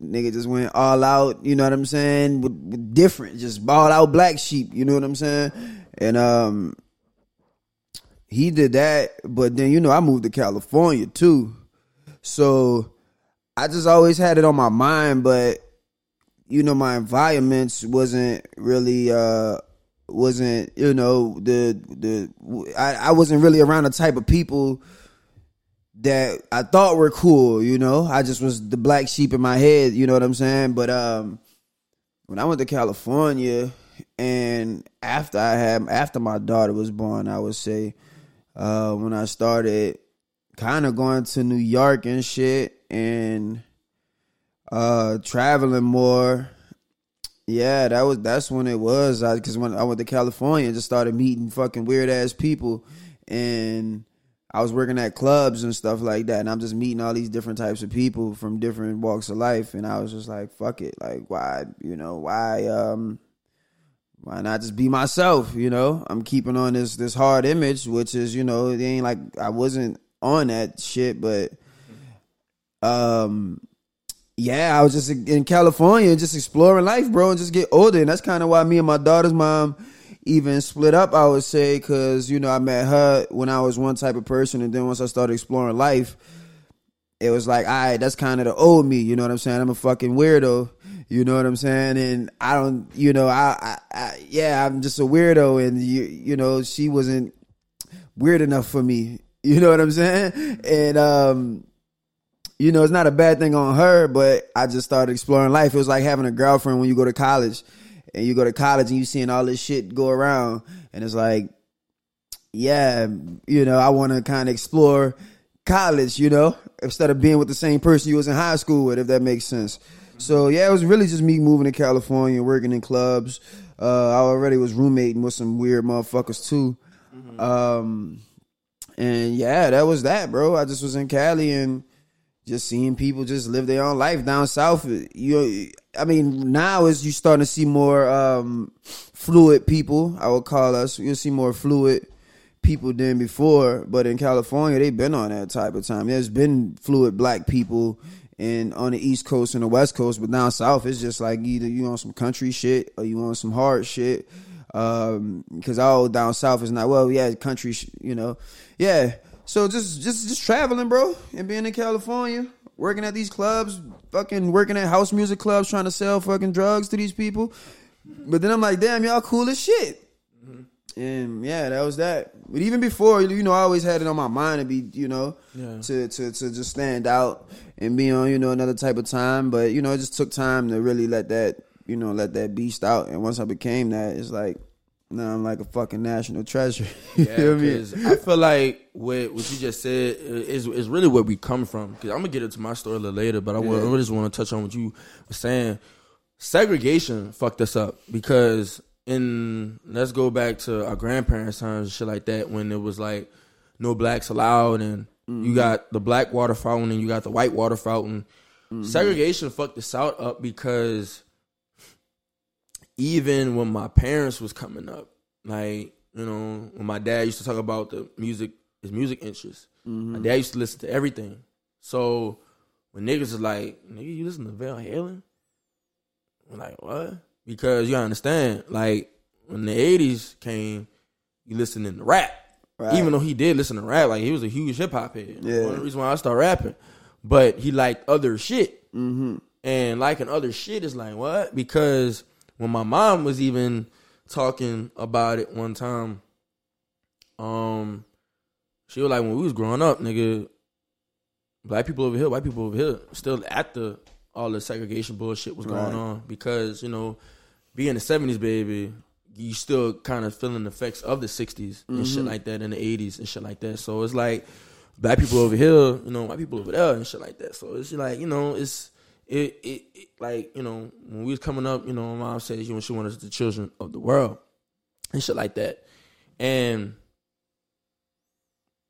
Nigga just went all out. You know what I'm saying? With, with different, just ball out black sheep. You know what I'm saying? And um, he did that. But then you know I moved to California too, so I just always had it on my mind. But you know my environments wasn't really uh wasn't you know the the I, I wasn't really around the type of people that I thought were cool, you know. I just was the black sheep in my head, you know what I'm saying? But um when I went to California and after I had after my daughter was born, I would say uh when I started kind of going to New York and shit and uh traveling more yeah, that was that's when it was. I Because when I went to California and just started meeting fucking weird ass people, and I was working at clubs and stuff like that, and I'm just meeting all these different types of people from different walks of life, and I was just like, fuck it, like why, you know, why, um, why not just be myself? You know, I'm keeping on this this hard image, which is, you know, it ain't like I wasn't on that shit, but um yeah, I was just in California, just exploring life, bro, and just get older. And that's kind of why me and my daughter's mom even split up. I would say because you know I met her when I was one type of person, and then once I started exploring life, it was like, all right, that's kind of the old me. You know what I'm saying? I'm a fucking weirdo. You know what I'm saying? And I don't, you know, I, I, I yeah, I'm just a weirdo, and you, you know, she wasn't weird enough for me. You know what I'm saying? And um you know, it's not a bad thing on her, but I just started exploring life. It was like having a girlfriend when you go to college and you go to college and you seeing all this shit go around and it's like, yeah, you know, I want to kind of explore college, you know, instead of being with the same person you was in high school with, if that makes sense. So yeah, it was really just me moving to California, working in clubs. Uh, I already was roommating with some weird motherfuckers too. Mm-hmm. Um, and yeah, that was that, bro. I just was in Cali and just seeing people just live their own life down south. You, I mean, now as you starting to see more um, fluid people, I would call us. You'll see more fluid people than before. But in California, they've been on that type of time. There's been fluid black people and on the East Coast and the West Coast, but down south, it's just like either you want some country shit or you want some hard shit. Um, because all down south is not well, yeah, country, sh- you know, yeah. So just just just traveling, bro, and being in California, working at these clubs, fucking working at house music clubs, trying to sell fucking drugs to these people. But then I'm like, damn, y'all cool as shit. Mm-hmm. And yeah, that was that. But even before, you know, I always had it on my mind to be, you know, yeah. to, to to just stand out and be on, you know, another type of time. But you know, it just took time to really let that, you know, let that beast out. And once I became that, it's like now I'm like a fucking national treasure. yeah, I, mean? I feel like what what you just said is is really where we come from. Because I'm gonna get into my story a little later, but I, yeah. I just want to touch on what you were saying. Segregation fucked us up because in let's go back to our grandparents' times and shit like that when it was like no blacks allowed and mm-hmm. you got the black water fountain and you got the white water fountain. Mm-hmm. Segregation fucked the South up because even when my parents was coming up, like you know, when my dad used to talk about the music, his music interests, mm-hmm. my dad used to listen to everything. So when niggas is like, nigga, you listen to Van Halen? I'm like, what? Because you understand, like when the '80s came, you listening to rap. Right. Even though he did listen to rap, like he was a huge hip hop head. Yeah. One of the reasons why I started rapping, but he liked other shit. Mm-hmm. And liking other shit is like what? Because when my mom was even talking about it one time, um, she was like, when we was growing up, nigga, black people over here, white people over here, still after all the segregation bullshit was going right. on because you know, being the seventies, baby, you still kind of feeling the effects of the 60s mm-hmm. and shit mm-hmm. like that, in the eighties and shit like that. So it's like black people over here, you know, white people over there and shit like that. So it's like you know, it's it, it, it, like you know when we was coming up, you know, my mom says you know she wanted us the children of the world and shit like that, and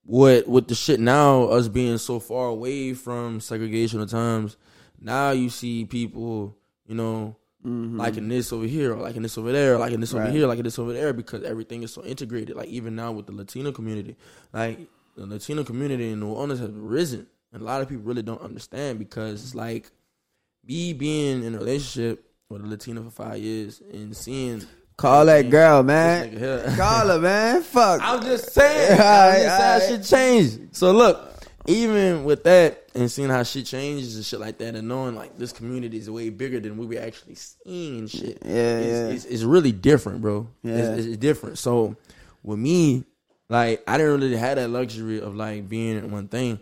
what with the shit now us being so far away from segregation of times, now you see people, you know. Mm-hmm. Liking this over here, or liking this over there, or liking this right. over here, liking this over there, because everything is so integrated. Like even now with the Latino community, like the Latino community in New Orleans has risen. And a lot of people really don't understand because it's like me being in a relationship with a Latina for five years and seeing Call that girl, man. Call her, man. Fuck. I'm just saying. I'm Alright, just saying alright. shit changed. So look, even with that and seeing how shit changes and shit like that, and knowing like this community is way bigger than we were actually seeing shit. Yeah, it's, yeah. It's, it's really different, bro. Yeah. It's, it's different. So with me, like I didn't really have that luxury of like being in one thing,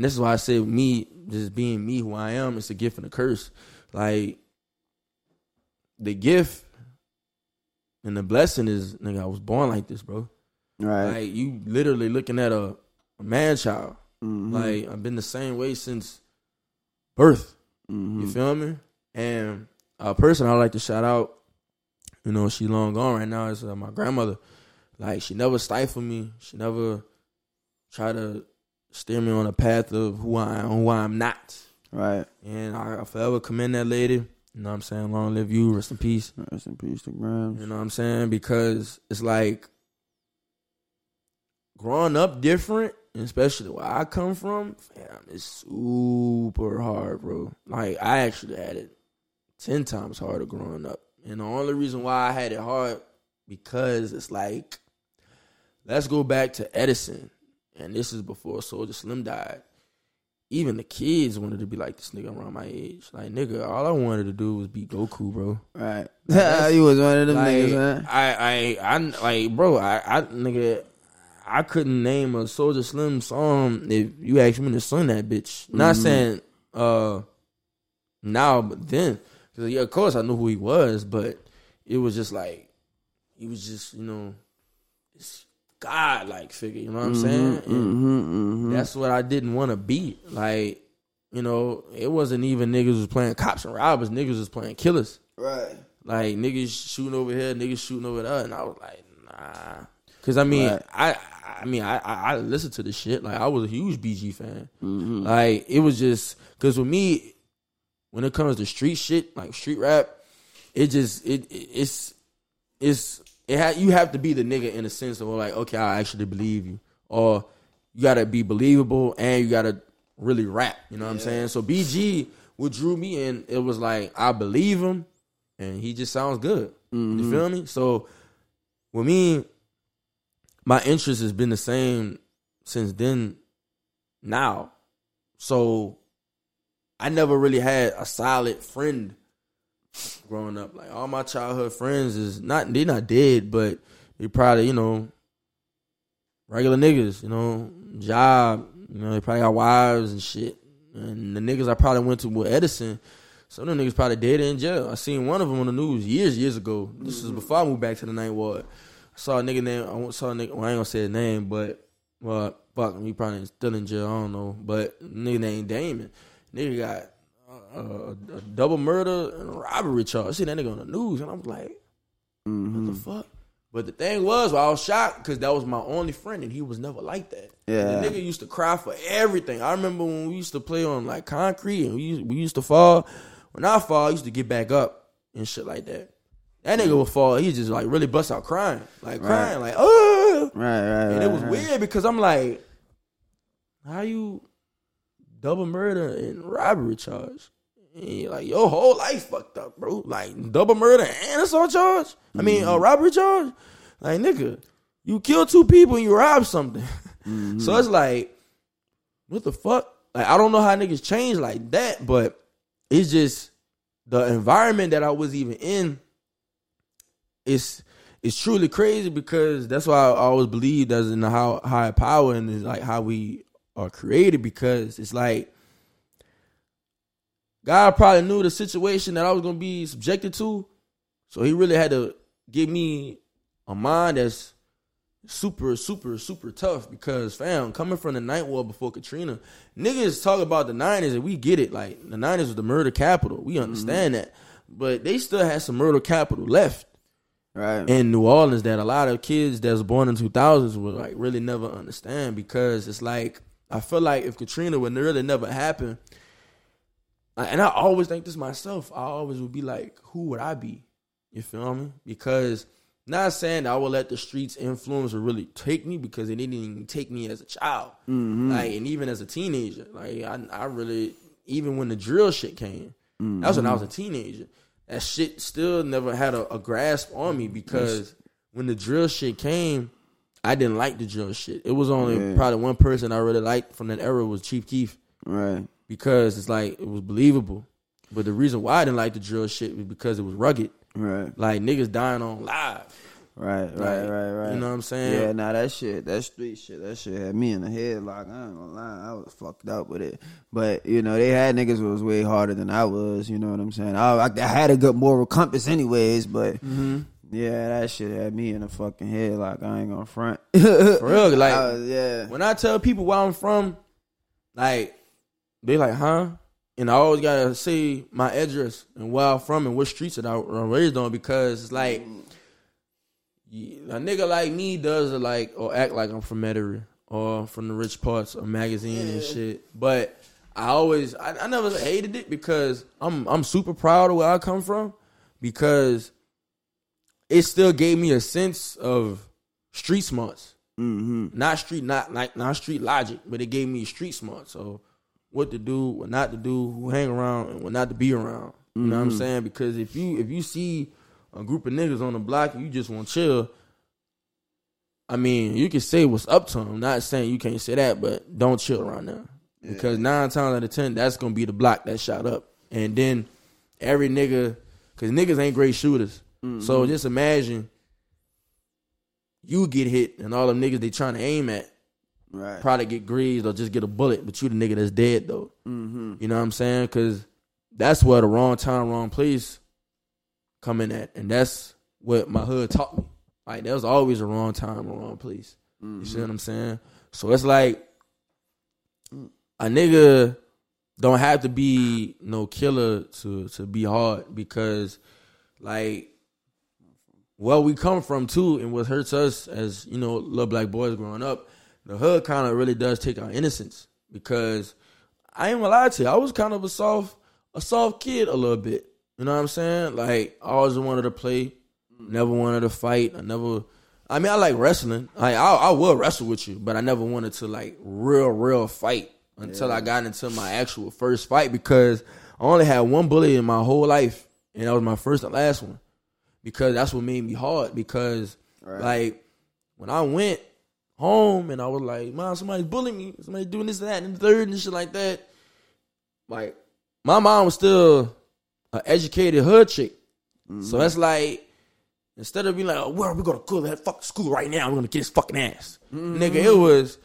and this is why I say me just being me who I am, it's a gift and a curse. Like the gift and the blessing is, nigga, I was born like this, bro. right. Like you literally looking at a, a man child. Mhm. Like I've been the same way since birth. Mhm. You feel me? And a person I like to shout out, you know, she long gone right now is uh, my grandmother. Like she never stifled me. She never tried to steer me on a path of who I am, who I'm not. Right. And I, I forever commend that lady. You know what I'm saying? Long live you, rest in peace. Rest in peace to Grams. You know what I'm saying? Because it's like growing up different, especially where I come from, fam, it's super hard, bro. Like I actually had it ten times harder growing up. And the only reason why I had it hard because it's like let's go back to Edison. And this is before Soulja Slim died. Even the kids wanted to be like this nigga around my age. Like nigga, all I wanted to do was be Goku, bro. Right. that's- you was one of them Like, niggas, man. I, I, I, like, bro, I, I, nigga, I couldn't name a Soulja Slim song if you asked me to sing that bitch. Not Mhm. saying uh now, but then, because yeah, of course I knew who he was, but it was just like he was just you know this God like figure. You know what I'm saying? Mm-hmm, mm-hmm. That's what I didn't want to be. Like, you know, it wasn't even niggas was playing cops and robbers. Niggas was playing killers. right. Like niggas shooting over here, niggas shooting over there, and I was like, nah. Cause I mean, Right. I, I mean, I, I, I listened to the shit. Like I was a huge BG fan. Mm-hmm. Like it was just cause with me, when it comes to street shit, like street rap, it just it, it it's it's it ha- you have to be the nigga in a sense of like, okay, I actually believe you, or you gotta be believable and you gotta really rap. You know what I'm saying? So BG, what drew me in, it was like I believe him, and he just sounds good. You mm-hmm. feel me? So with me, my interest has been the same since then. Now, so I never really had a solid friend growing up. Like all my childhood friends is not they not dead, but they probably you know regular niggas. You know, job. You know, they probably got wives and shit. And the niggas I probably went to with Edison. Some of them niggas probably dead in jail. I seen one of them on the news years, years ago. This is mm-hmm. before I moved back to the ninth ward. I saw a nigga name. I saw a nigga. Well, I ain't gonna say his name, but well, fuck. He probably still in jail. I don't know. But nigga named Damon. Nigga got a, a, double murder and robbery charge. I see that nigga on the news, and I was like, Mm-hmm. what the fuck? But the thing was, I was shocked because that was my only friend, and he was never like that. Yeah. the nigga used to cry for everything. I remember when we used to play on like concrete, and we used, we used to fall. When I fall, I used to get back up and shit like that. That nigga would fall. He just like really bust out crying, like crying, like oh. Right, right, And right. it was right. weird because I'm like, how you double murder and robbery charge? Like your whole life fucked up, bro. Like double murder and assault charge. I mean, a mm-hmm. robbery charge. Like nigga, you kill two people and you rob something. so it's mm-hmm. like, what the fuck? Like I don't know how niggas change like that, but it's just the environment that I was even in. It's it's truly crazy because that's why I always believe that's in the how higher power and is like how we are created because it's like God probably knew the situation that I was gonna be subjected to, so He really had to give me a mind that's super, super, super tough. Because fam, coming from the ninth ward before Katrina, niggas talk about the nineties and we get it. Like the nineties was the murder capital, we mm-hmm. understand that, but they still had some murder capital left Right. in New Orleans that a lot of kids that was born in 2000s would like really never understand because it's like I feel like if Katrina would really never happen, and I always think this myself, I always would be like, who would I be? You feel me? Because not saying I would let the streets influence or really take me because it didn't even take me as a child, Mm-hmm. like and even as a teenager. Like I, I really even when the drill shit came, that was when I was a teenager. That shit still never had a, a grasp on me because when the drill shit came, I didn't like the drill shit. It was only Yeah. probably one person I really liked from that era was Chief Keef Right. Because it's like it was believable. But the reason why I didn't like the drill shit was because it was rugged. Right. Like niggas dying on live. Right. Like, Right. Right. Right. You know what I'm saying? Yeah, nah, that shit, that street shit, that shit had me in the head. Like I ain't gonna lie, I was fucked up with it. But you know, they had niggas who was way harder than I was. You know what I'm saying? I, I, had a good moral compass, anyways. But Mm-hmm. yeah, that shit had me in the fucking head. Like I ain't gonna front. For real, like was- yeah, when I tell people where I'm from, like they like, huh? And I always gotta say my address and where I'm from and what streets that I I'm raised on because it's like a nigga like me does like or act like I'm from Metairie or from the rich parts of magazine and shit. But I always I, I never hated it because I'm I'm super proud of where I come from because it still gave me a sense of street smarts mm-hmm. not street not like not street logic, but it gave me street smart. So what to do, what not to do, who hang around, and what not to be around. You know what I'm mm-hmm. saying? Because if you if you see a group of niggas on the block and you just want to chill, I mean, you can say what's up to them. Not saying you can't say that, but don't chill around there. Because nine times out of ten, that's gonna be the block that shot up, and then every nigga, because niggas ain't great shooters. Mm-hmm. So just imagine you get hit and all them niggas they trying to aim at right. probably get grazed or just get a bullet, but you the nigga that's dead though. Mm-hmm. You know what I'm saying? Because that's where the wrong time, wrong place coming at, and that's what my hood taught me. Like there was always a wrong time, a wrong place. You see what I'm saying? So it's like a nigga don't have to be no killer to to be hard because like where we come from too and what hurts us as you know little black boys growing up the hood kind of really does take our innocence because i ain't gonna lie to you i was kind of a soft a soft kid a little bit you know what i'm saying like i always wanted to play never wanted to fight i never i mean i like wrestling i i, I will wrestle with you but i never wanted to like real real fight until i got into my actual first fight because i only had one bullet in my whole life and that was my first and last one because that's what made me hard. Because Right. like when I went home and I was like, "Mom, somebody's bullying me. Somebody doing this and that and the third and shit like that." Like my mom was still an educated hood chick, so mm-hmm. that's like instead of being like, oh, "Where are we gonna go to that fucking school right now? I'm gonna get his fucking ass," mm-hmm. nigga. It was.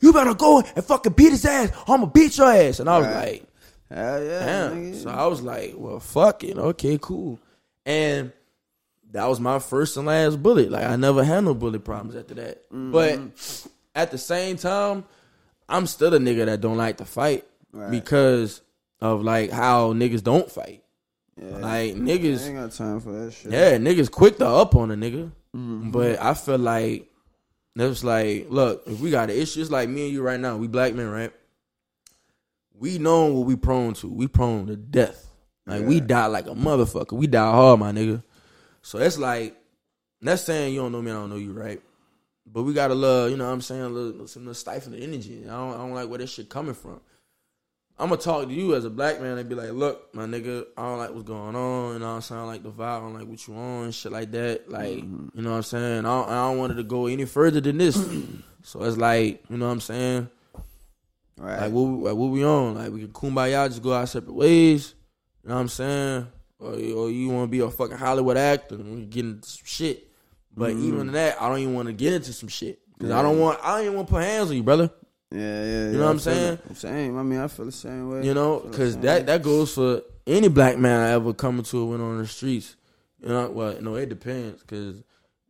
You better go and fucking beat his ass. I'm gonna beat your ass. And I was Right. like, Hell yeah, Damn. nigga. So I was like, well, fuck it. Okay, cool. And that was my first and last bullet. Like I never had no bullet problems after that. But mm-hmm. at the same time, I'm still a nigga that don't like to fight Right. because of like how niggas don't fight. yeah. Like I ain't niggas, got time for that shit. yeah, niggas quick to up on a nigga. Mm-hmm. But I feel like was like, look, if we got an issue, it's like me and you right now. We black men, right? We know what we prone to. We prone to death. Like we die like a motherfucker. We die hard, my nigga. So it's like that's saying you don't know me, I don't know you, right? But we gotta love, you know what I'm saying, a little some little stifling energy. I don't I don't like where this shit coming from. I'm gonna talk to you as a black man and be like, look, my nigga, I don't like what's going on, you know what I'm saying? I like the vibe, I don't like what you on, shit like that. Like, mm-hmm. you know what I'm saying? I don't, I don't want it to go any further than this. so it's like, you know what I'm saying? Right. Like what, we- like what we on? Like we can kumbaya, just go our separate ways. You know what I'm saying? Or, or you want to be a fucking Hollywood actor and get into some shit. But mm-hmm. even that, I don't even want to get into some shit because I don't want. I don't even want to put hands on you, brother. yeah, yeah. You know what I'm saying? I'm same. I mean, I feel the same way. You know, the because that way. that goes for any black man I ever come into a win on the streets. You know, well, no, it depends. Because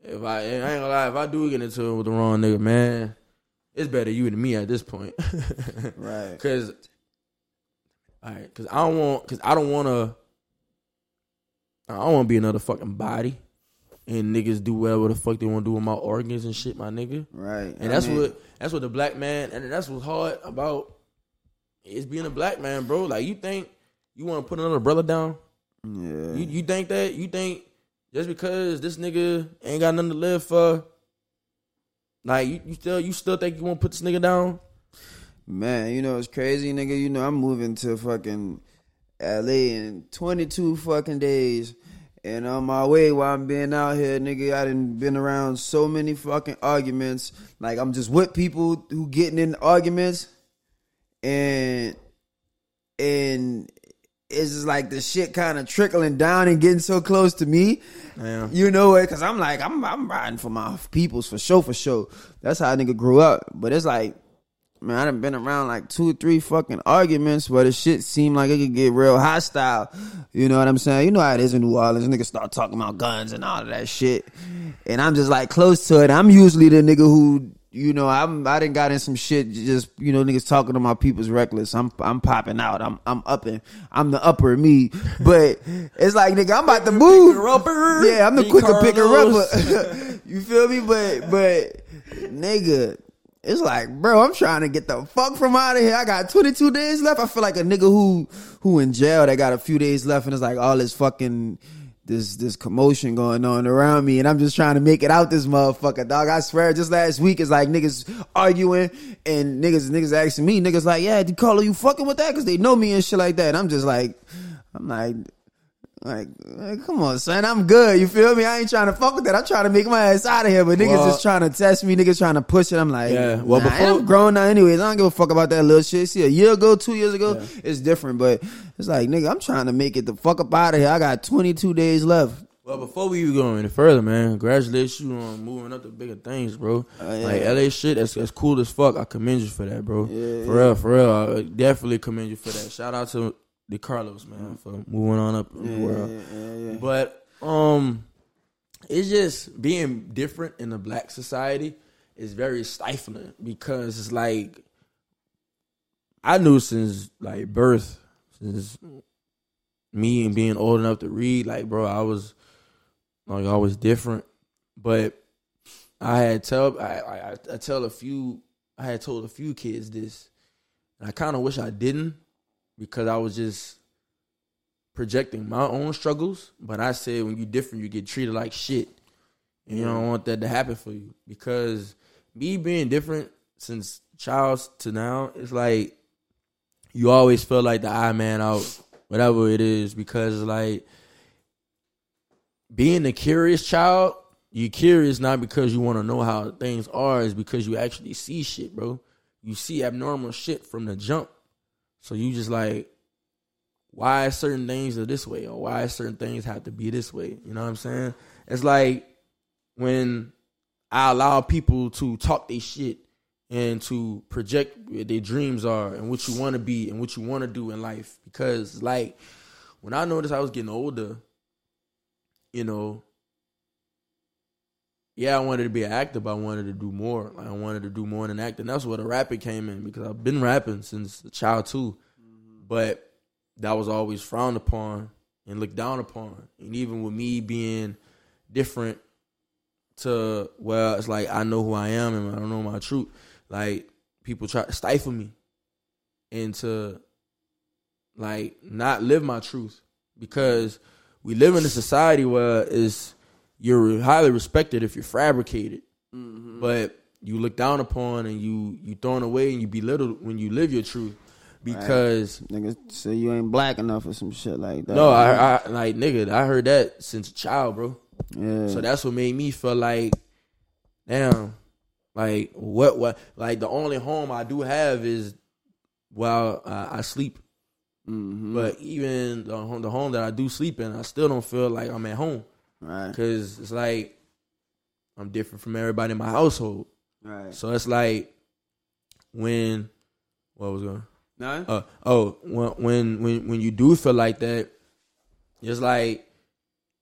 if I, I ain't gonna lie, if I do get into it with the wrong nigga, man, it's better you than me at this point. Right. Cause, all right, cause I don't want, cause I don't want to, I don't want to be another fucking body, and niggas do whatever the fuck they want to do with my organs and shit, my nigga. Right. And that's what, that's what the black man, and that's what's hard about is being a black man, bro. Like you think you want to put another brother down? Yeah. You you think that? You think just because this nigga ain't got nothing to live for, like you, you still you still think you want to put this nigga down? Man, you know it's crazy, nigga. You know I'm moving to fucking LA in 22 fucking days. And on my way while I'm being out here, nigga, I done been around so many fucking arguments. Like I'm just with people who getting in arguments and and it's just like the shit kind of trickling down and getting so close to me. Yeah. You know it, cause I'm like I'm I'm riding for my peoples for sure for sure. That's how a nigga grew up. But it's like, man, I done been around like two or three fucking arguments where the shit seemed like it could get real hostile. You know what I'm saying? You know how it is in New Orleans. Niggas start talking about guns and all of that shit. And I'm just like close to it. I'm usually the nigga who you know, I'm I didn't got in some shit. Just you know, niggas talking to my people's reckless. I'm I'm popping out. I'm I'm upping. I'm the upper me. But it's like nigga, I'm about to move. Yeah, I'm the quicker picker upper. you feel me? But but nigga. It's like, bro, I'm trying to get the fuck from out of here. I got 22 days left. I feel like a nigga who who in jail that got a few days left and it's like all this fucking this this commotion going on around me and I'm just trying to make it out this motherfucker, dog. I swear just last week it's like niggas arguing and niggas niggas asking me, niggas like, yeah, Carlo you fucking with that? Cause they know me and shit like that. And I'm just like, I'm like, like, like, come on, son, I'm good. You feel me? I ain't trying to fuck with that. I'm trying to make my ass out of here, but niggas Well- just trying to test me. Niggas trying to push it. I'm like, Yeah, well, nah, before- I'm grown now, anyways. I don't give a fuck about that little shit. See, a year ago, two years ago, it's different, but it's like, nigga, I'm trying to make it the fuck up out of here. I got 22 days left. Well, before we even go any further, man, congratulations you on moving up to bigger things, bro. Oh, yeah. Like LA shit, that's that's cool as fuck. I commend you for that, bro. Yeah, for real, for real. I definitely commend you for that. Shout out to DeCarlos, man, for moving on up in the world. yeah, yeah. But um, it's just being different in the black society is very stifling because it's like I knew since like birth, since me and being old enough to read, like bro, I was like I was different, but I had tell I, I I tell a few I had told a few kids this, and I kind of wish I didn't because I was just projecting my own struggles. But I said when you different, you get treated like shit, and you don't want that to happen for you because me being different since child to now, it's like you always feel like the eye man out, whatever it is, because like being a curious child, you're curious not because you want to know how things are, is because you actually see shit, bro. You see abnormal shit from the jump. So you just like, why certain things are this way, or why certain things have to be this way. You know what I'm saying? It's like when I allow people to talk their shit and to project what their dreams are and what you want to be and what you want to do in life. Because like when I noticed I was getting older, you know, yeah, I wanted to be an actor, but I wanted to do more. Like I wanted to do more than acting. That's where the rapping came in because I've been rapping since a child too. Mm-hmm. But that was always frowned upon and looked down upon. And even with me being different to well, it's like I know who I am and I don't know my truth. Like people try to stifle me into like not live my truth because we live in a society where it's you're highly respected if you're fabricated, but you look down upon and you you thrown away and you belittled when you live your truth because Niggas say you ain't black enough or some shit like that. no, I, I like nigga, I heard that since a child, bro. yeah. So that's what made me feel like, damn, like what what like the only home I do have is while I, I sleep. Mhm. But even the home, the home that I do sleep in, I still don't feel like I'm at home right, because it's like I'm different from everybody in my household. right. So it's like when what was going No, uh, oh when when when when you do feel like that, it's like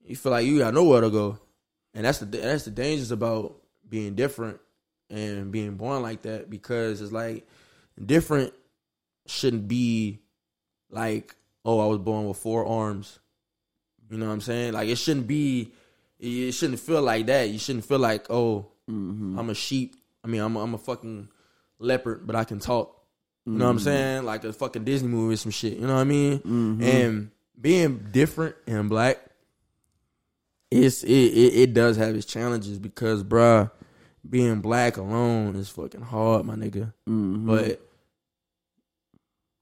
you feel like you got nowhere to go, and that's the that's the dangers about being different and being born like that because it's like different shouldn't be like oh I was born with four arms, you know what I'm saying? Like it shouldn't be, it shouldn't feel like that. You shouldn't feel like oh mm-hmm. I'm a sheep. I mean, I'm a, I'm a fucking leopard, but I can talk. You know what I'm saying? Like a fucking Disney movie or some shit. You know what I mean? Mm-hmm. And being different and black it's it, it it does have its challenges because, bruh, being black alone is fucking hard, my nigga. Mhm. But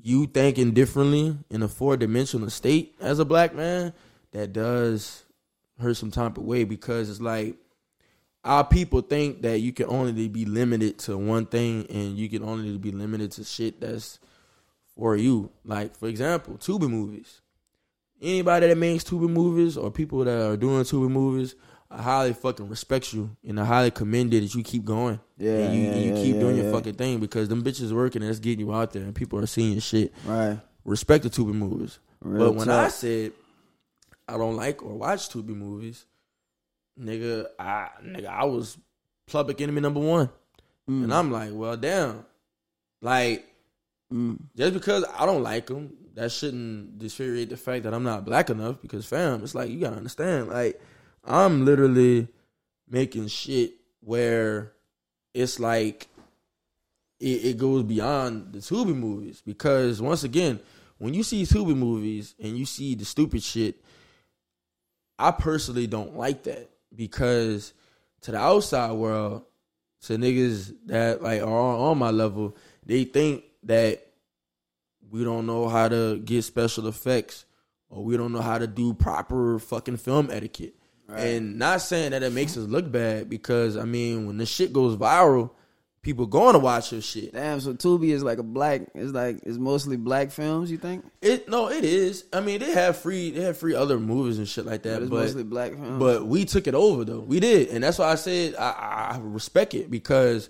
you thinking differently in a four dimensional state as a black man, that does hurt some type of way because it's like our people think that you can only be limited to one thing and you can only be limited to shit that's for you. Like for example, Tubi movies. Anybody that makes Tubi movies or people that are doing Tubi movies, I highly fucking respect you and I highly commend it that you keep going. Yeah, and you, yeah, and you yeah, keep yeah, doing your fucking thing because them bitches working and it's getting you out there and people are seeing shit. right. Respect the Tubi movies. Real but when I said I don't like or watch Tubi movies, nigga, I nigga, I was public enemy number one. Mm. And I'm like, well, damn. Like, Mm. just because I don't like them, that shouldn't deteriorate the fact that I'm not black enough. Because, fam, it's like you gotta understand. Like, I'm literally making shit where it's like it, it goes beyond the Tubi movies. Because once again, when you see Tubi movies and you see the stupid shit, I personally don't like that because to the outside world, to niggas that like are on my level, they think that we don't know how to get special effects or we don't know how to do proper fucking film etiquette. And not saying that it makes us look bad because I mean when the shit goes viral, people going to watch your shit. Damn, so Tubi is like a black. It's like it's mostly black films. You think? It no, it is. I mean, they have free they have free other movies and shit like But that, it's but mostly black films. But we took it over though. We did, and that's why I said I, I respect it because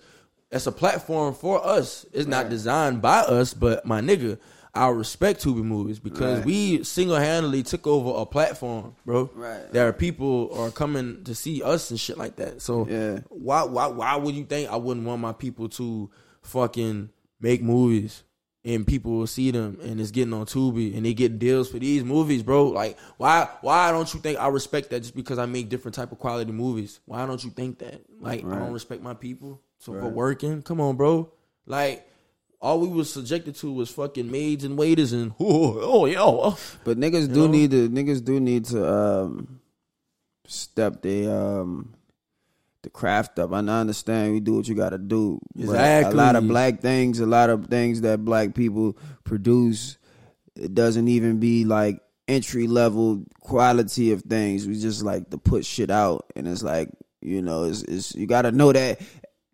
it's a platform for us. It's not designed by us, but my nigga, I respect Tubi movies because Right. we single handedly took over a platform, bro. Right. There are people are coming to see us and shit like that. So Yeah. why why why would you think I wouldn't want my people to fucking make movies? And people will see them, and it's getting on Tubi, and they get deals for these movies, bro. Like, why? Why don't you think I respect that just because I make different type of quality movies? Why don't you think that? Like, I don't respect my people so for working. Come on, bro. Like, all we was subjected to was fucking maids and waiters and oh, oh oh. But niggas You do know? need to niggas do need to um step the um the craft up. And I understand we do what you gotta do. but A lot of black things, a lot of things that black people produce, it doesn't even be like entry level quality of things. We just like to put shit out and it's like, you know, it's, it's you gotta know that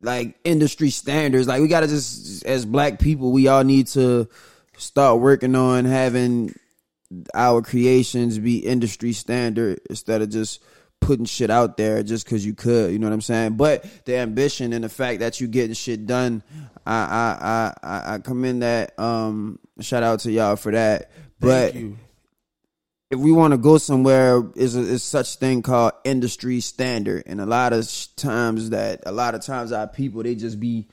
like industry standards. Like we gotta just as black people, we all need to start working on having our creations be industry standard instead of just putting shit out there just because you could. You know what I'm saying? But the ambition and the fact that you getting shit done, I I I I, commend that. Um, shout out to y'all for that. But you. If we want to go somewhere, is is such thing called industry standard, and a lot of times that a lot of times our people they just be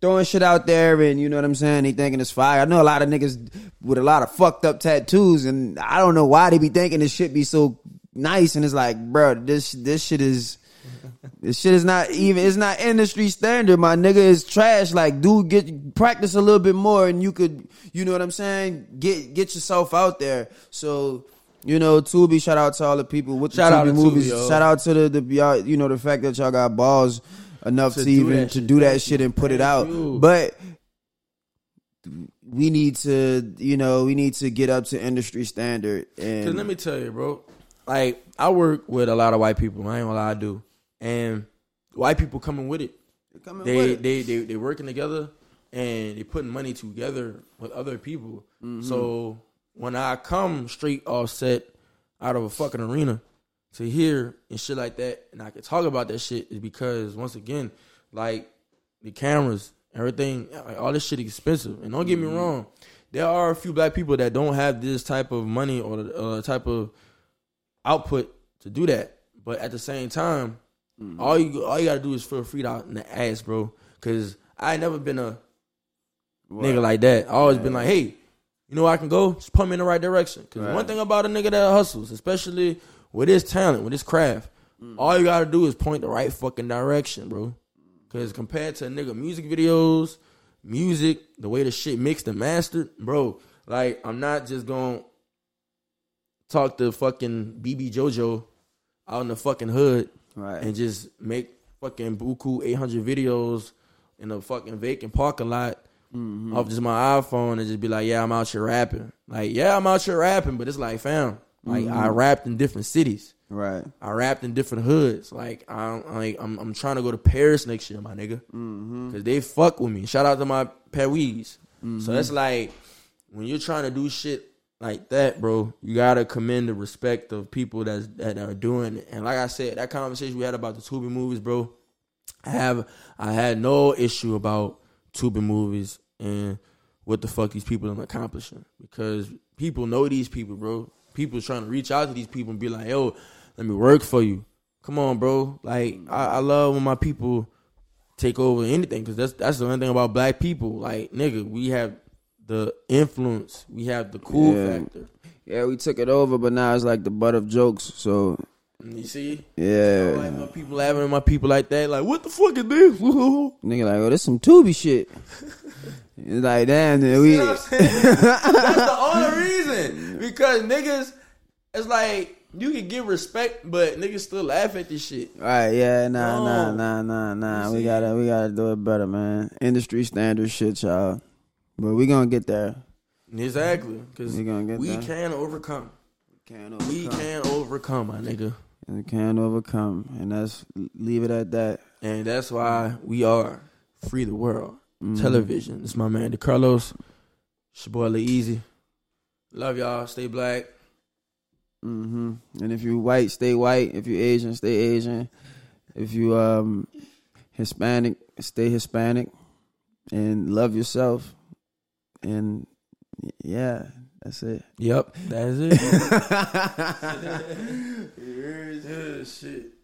throwing shit out there, and you know what I'm saying. They thinking it's fire. I know a lot of niggas with a lot of fucked up tattoos, and I don't know why they be thinking this shit be so nice, and it's like, bro, this this shit is. This shit is not even. It's not industry standard. My nigga is trash. Like, dude, get practice a little bit more, and you could, you know what I'm saying. Get get yourself out there. So, you know, Tubi. Shout out to all the people with Shout the Tubi Tubi, movies. yo. shout out to the the y'all. You know the fact that y'all got balls enough to, To even to do that shit and put it out. you. But we need to, you know, we need to get up to industry standard. And let me tell you, bro. Like I work with a lot of white people. I ain't gonna lie, I do. And white people coming with it. Coming They with it. they they they working together and they putting money together with other people. Mm-hmm. So when I come straight offset out of a fucking arena to hear and shit like that, and I can talk about that shit is because once again, like the cameras, everything, like all this shit expensive. And don't get me wrong, there are a few black people that don't have this type of money or uh, type of output to do that. But at the same time, all you all you gotta do is feel free out in the ass, bro. Cause I ain't never been a nigga like that. I always been like, hey, you know where I can go? Just put me in the right direction. Cause Right. one thing about a nigga that hustles, especially with his talent, with his craft, Mm. all you gotta do is point the right fucking direction, bro. Cause compared to a nigga music videos, music, the way the shit mixed and mastered, bro, like I'm not just gonna talk to fucking BB JoJo out in the fucking hood Right. and just make fucking buku 800 videos in a fucking vacant parking lot Mm-hmm. off just my iPhone and just be like, yeah, I'm out here rapping. Like, yeah, I'm out here rapping, but it's like, fam, like Mm-hmm. I rapped in different cities. right. I rapped in different hoods. Like I'm like I'm I'm trying to go to Paris next year, my nigga, Mm-hmm. because they fuck with me. Shout out to my Paris. So that's like when you're trying to do shit like that, bro. You gotta commend the respect of people that's that are doing it. And like I said, that conversation we had about the Tubi movies, bro. I have I had no issue about Tubi movies and what the fuck these people are accomplishing because people know these people, bro. People trying to reach out to these people and be like, "Yo, let me work for you." Come on, bro. Like I, I love when my people take over anything because that's that's the only thing about black people. Like nigga, we have the influence, we have the cool Yeah. factor. Yeah, we took it over, but now it's like the butt of jokes. So You see, yeah, like my people laughing at my people like that. Like, what the fuck is this? nigga, like, oh, this some Tubi shit. it's like, damn, we. You know what I'm saying? That's the only reason. Because niggas, it's like you can give respect, but niggas still laugh at this shit. Right, yeah, nah, nah, nah, nah, nah. We gotta, we gotta do it better, man. Industry standard shit, y'all. But we gonna get there. Exactly. Because We gonna get we there. can overcome. Can We can overcome, my nigga. We can overcome, and that's leave it at that. And that's why we are Free the World Television. It's my man, DeCarlos. It's your boy, Lil Leezy. Love y'all. Stay black. Mm-hmm. And if you white, stay white. If you Asian, stay Asian. If you um Hispanic, stay Hispanic, and love yourself. And yeah, that's it. Yep, that's it. Shit.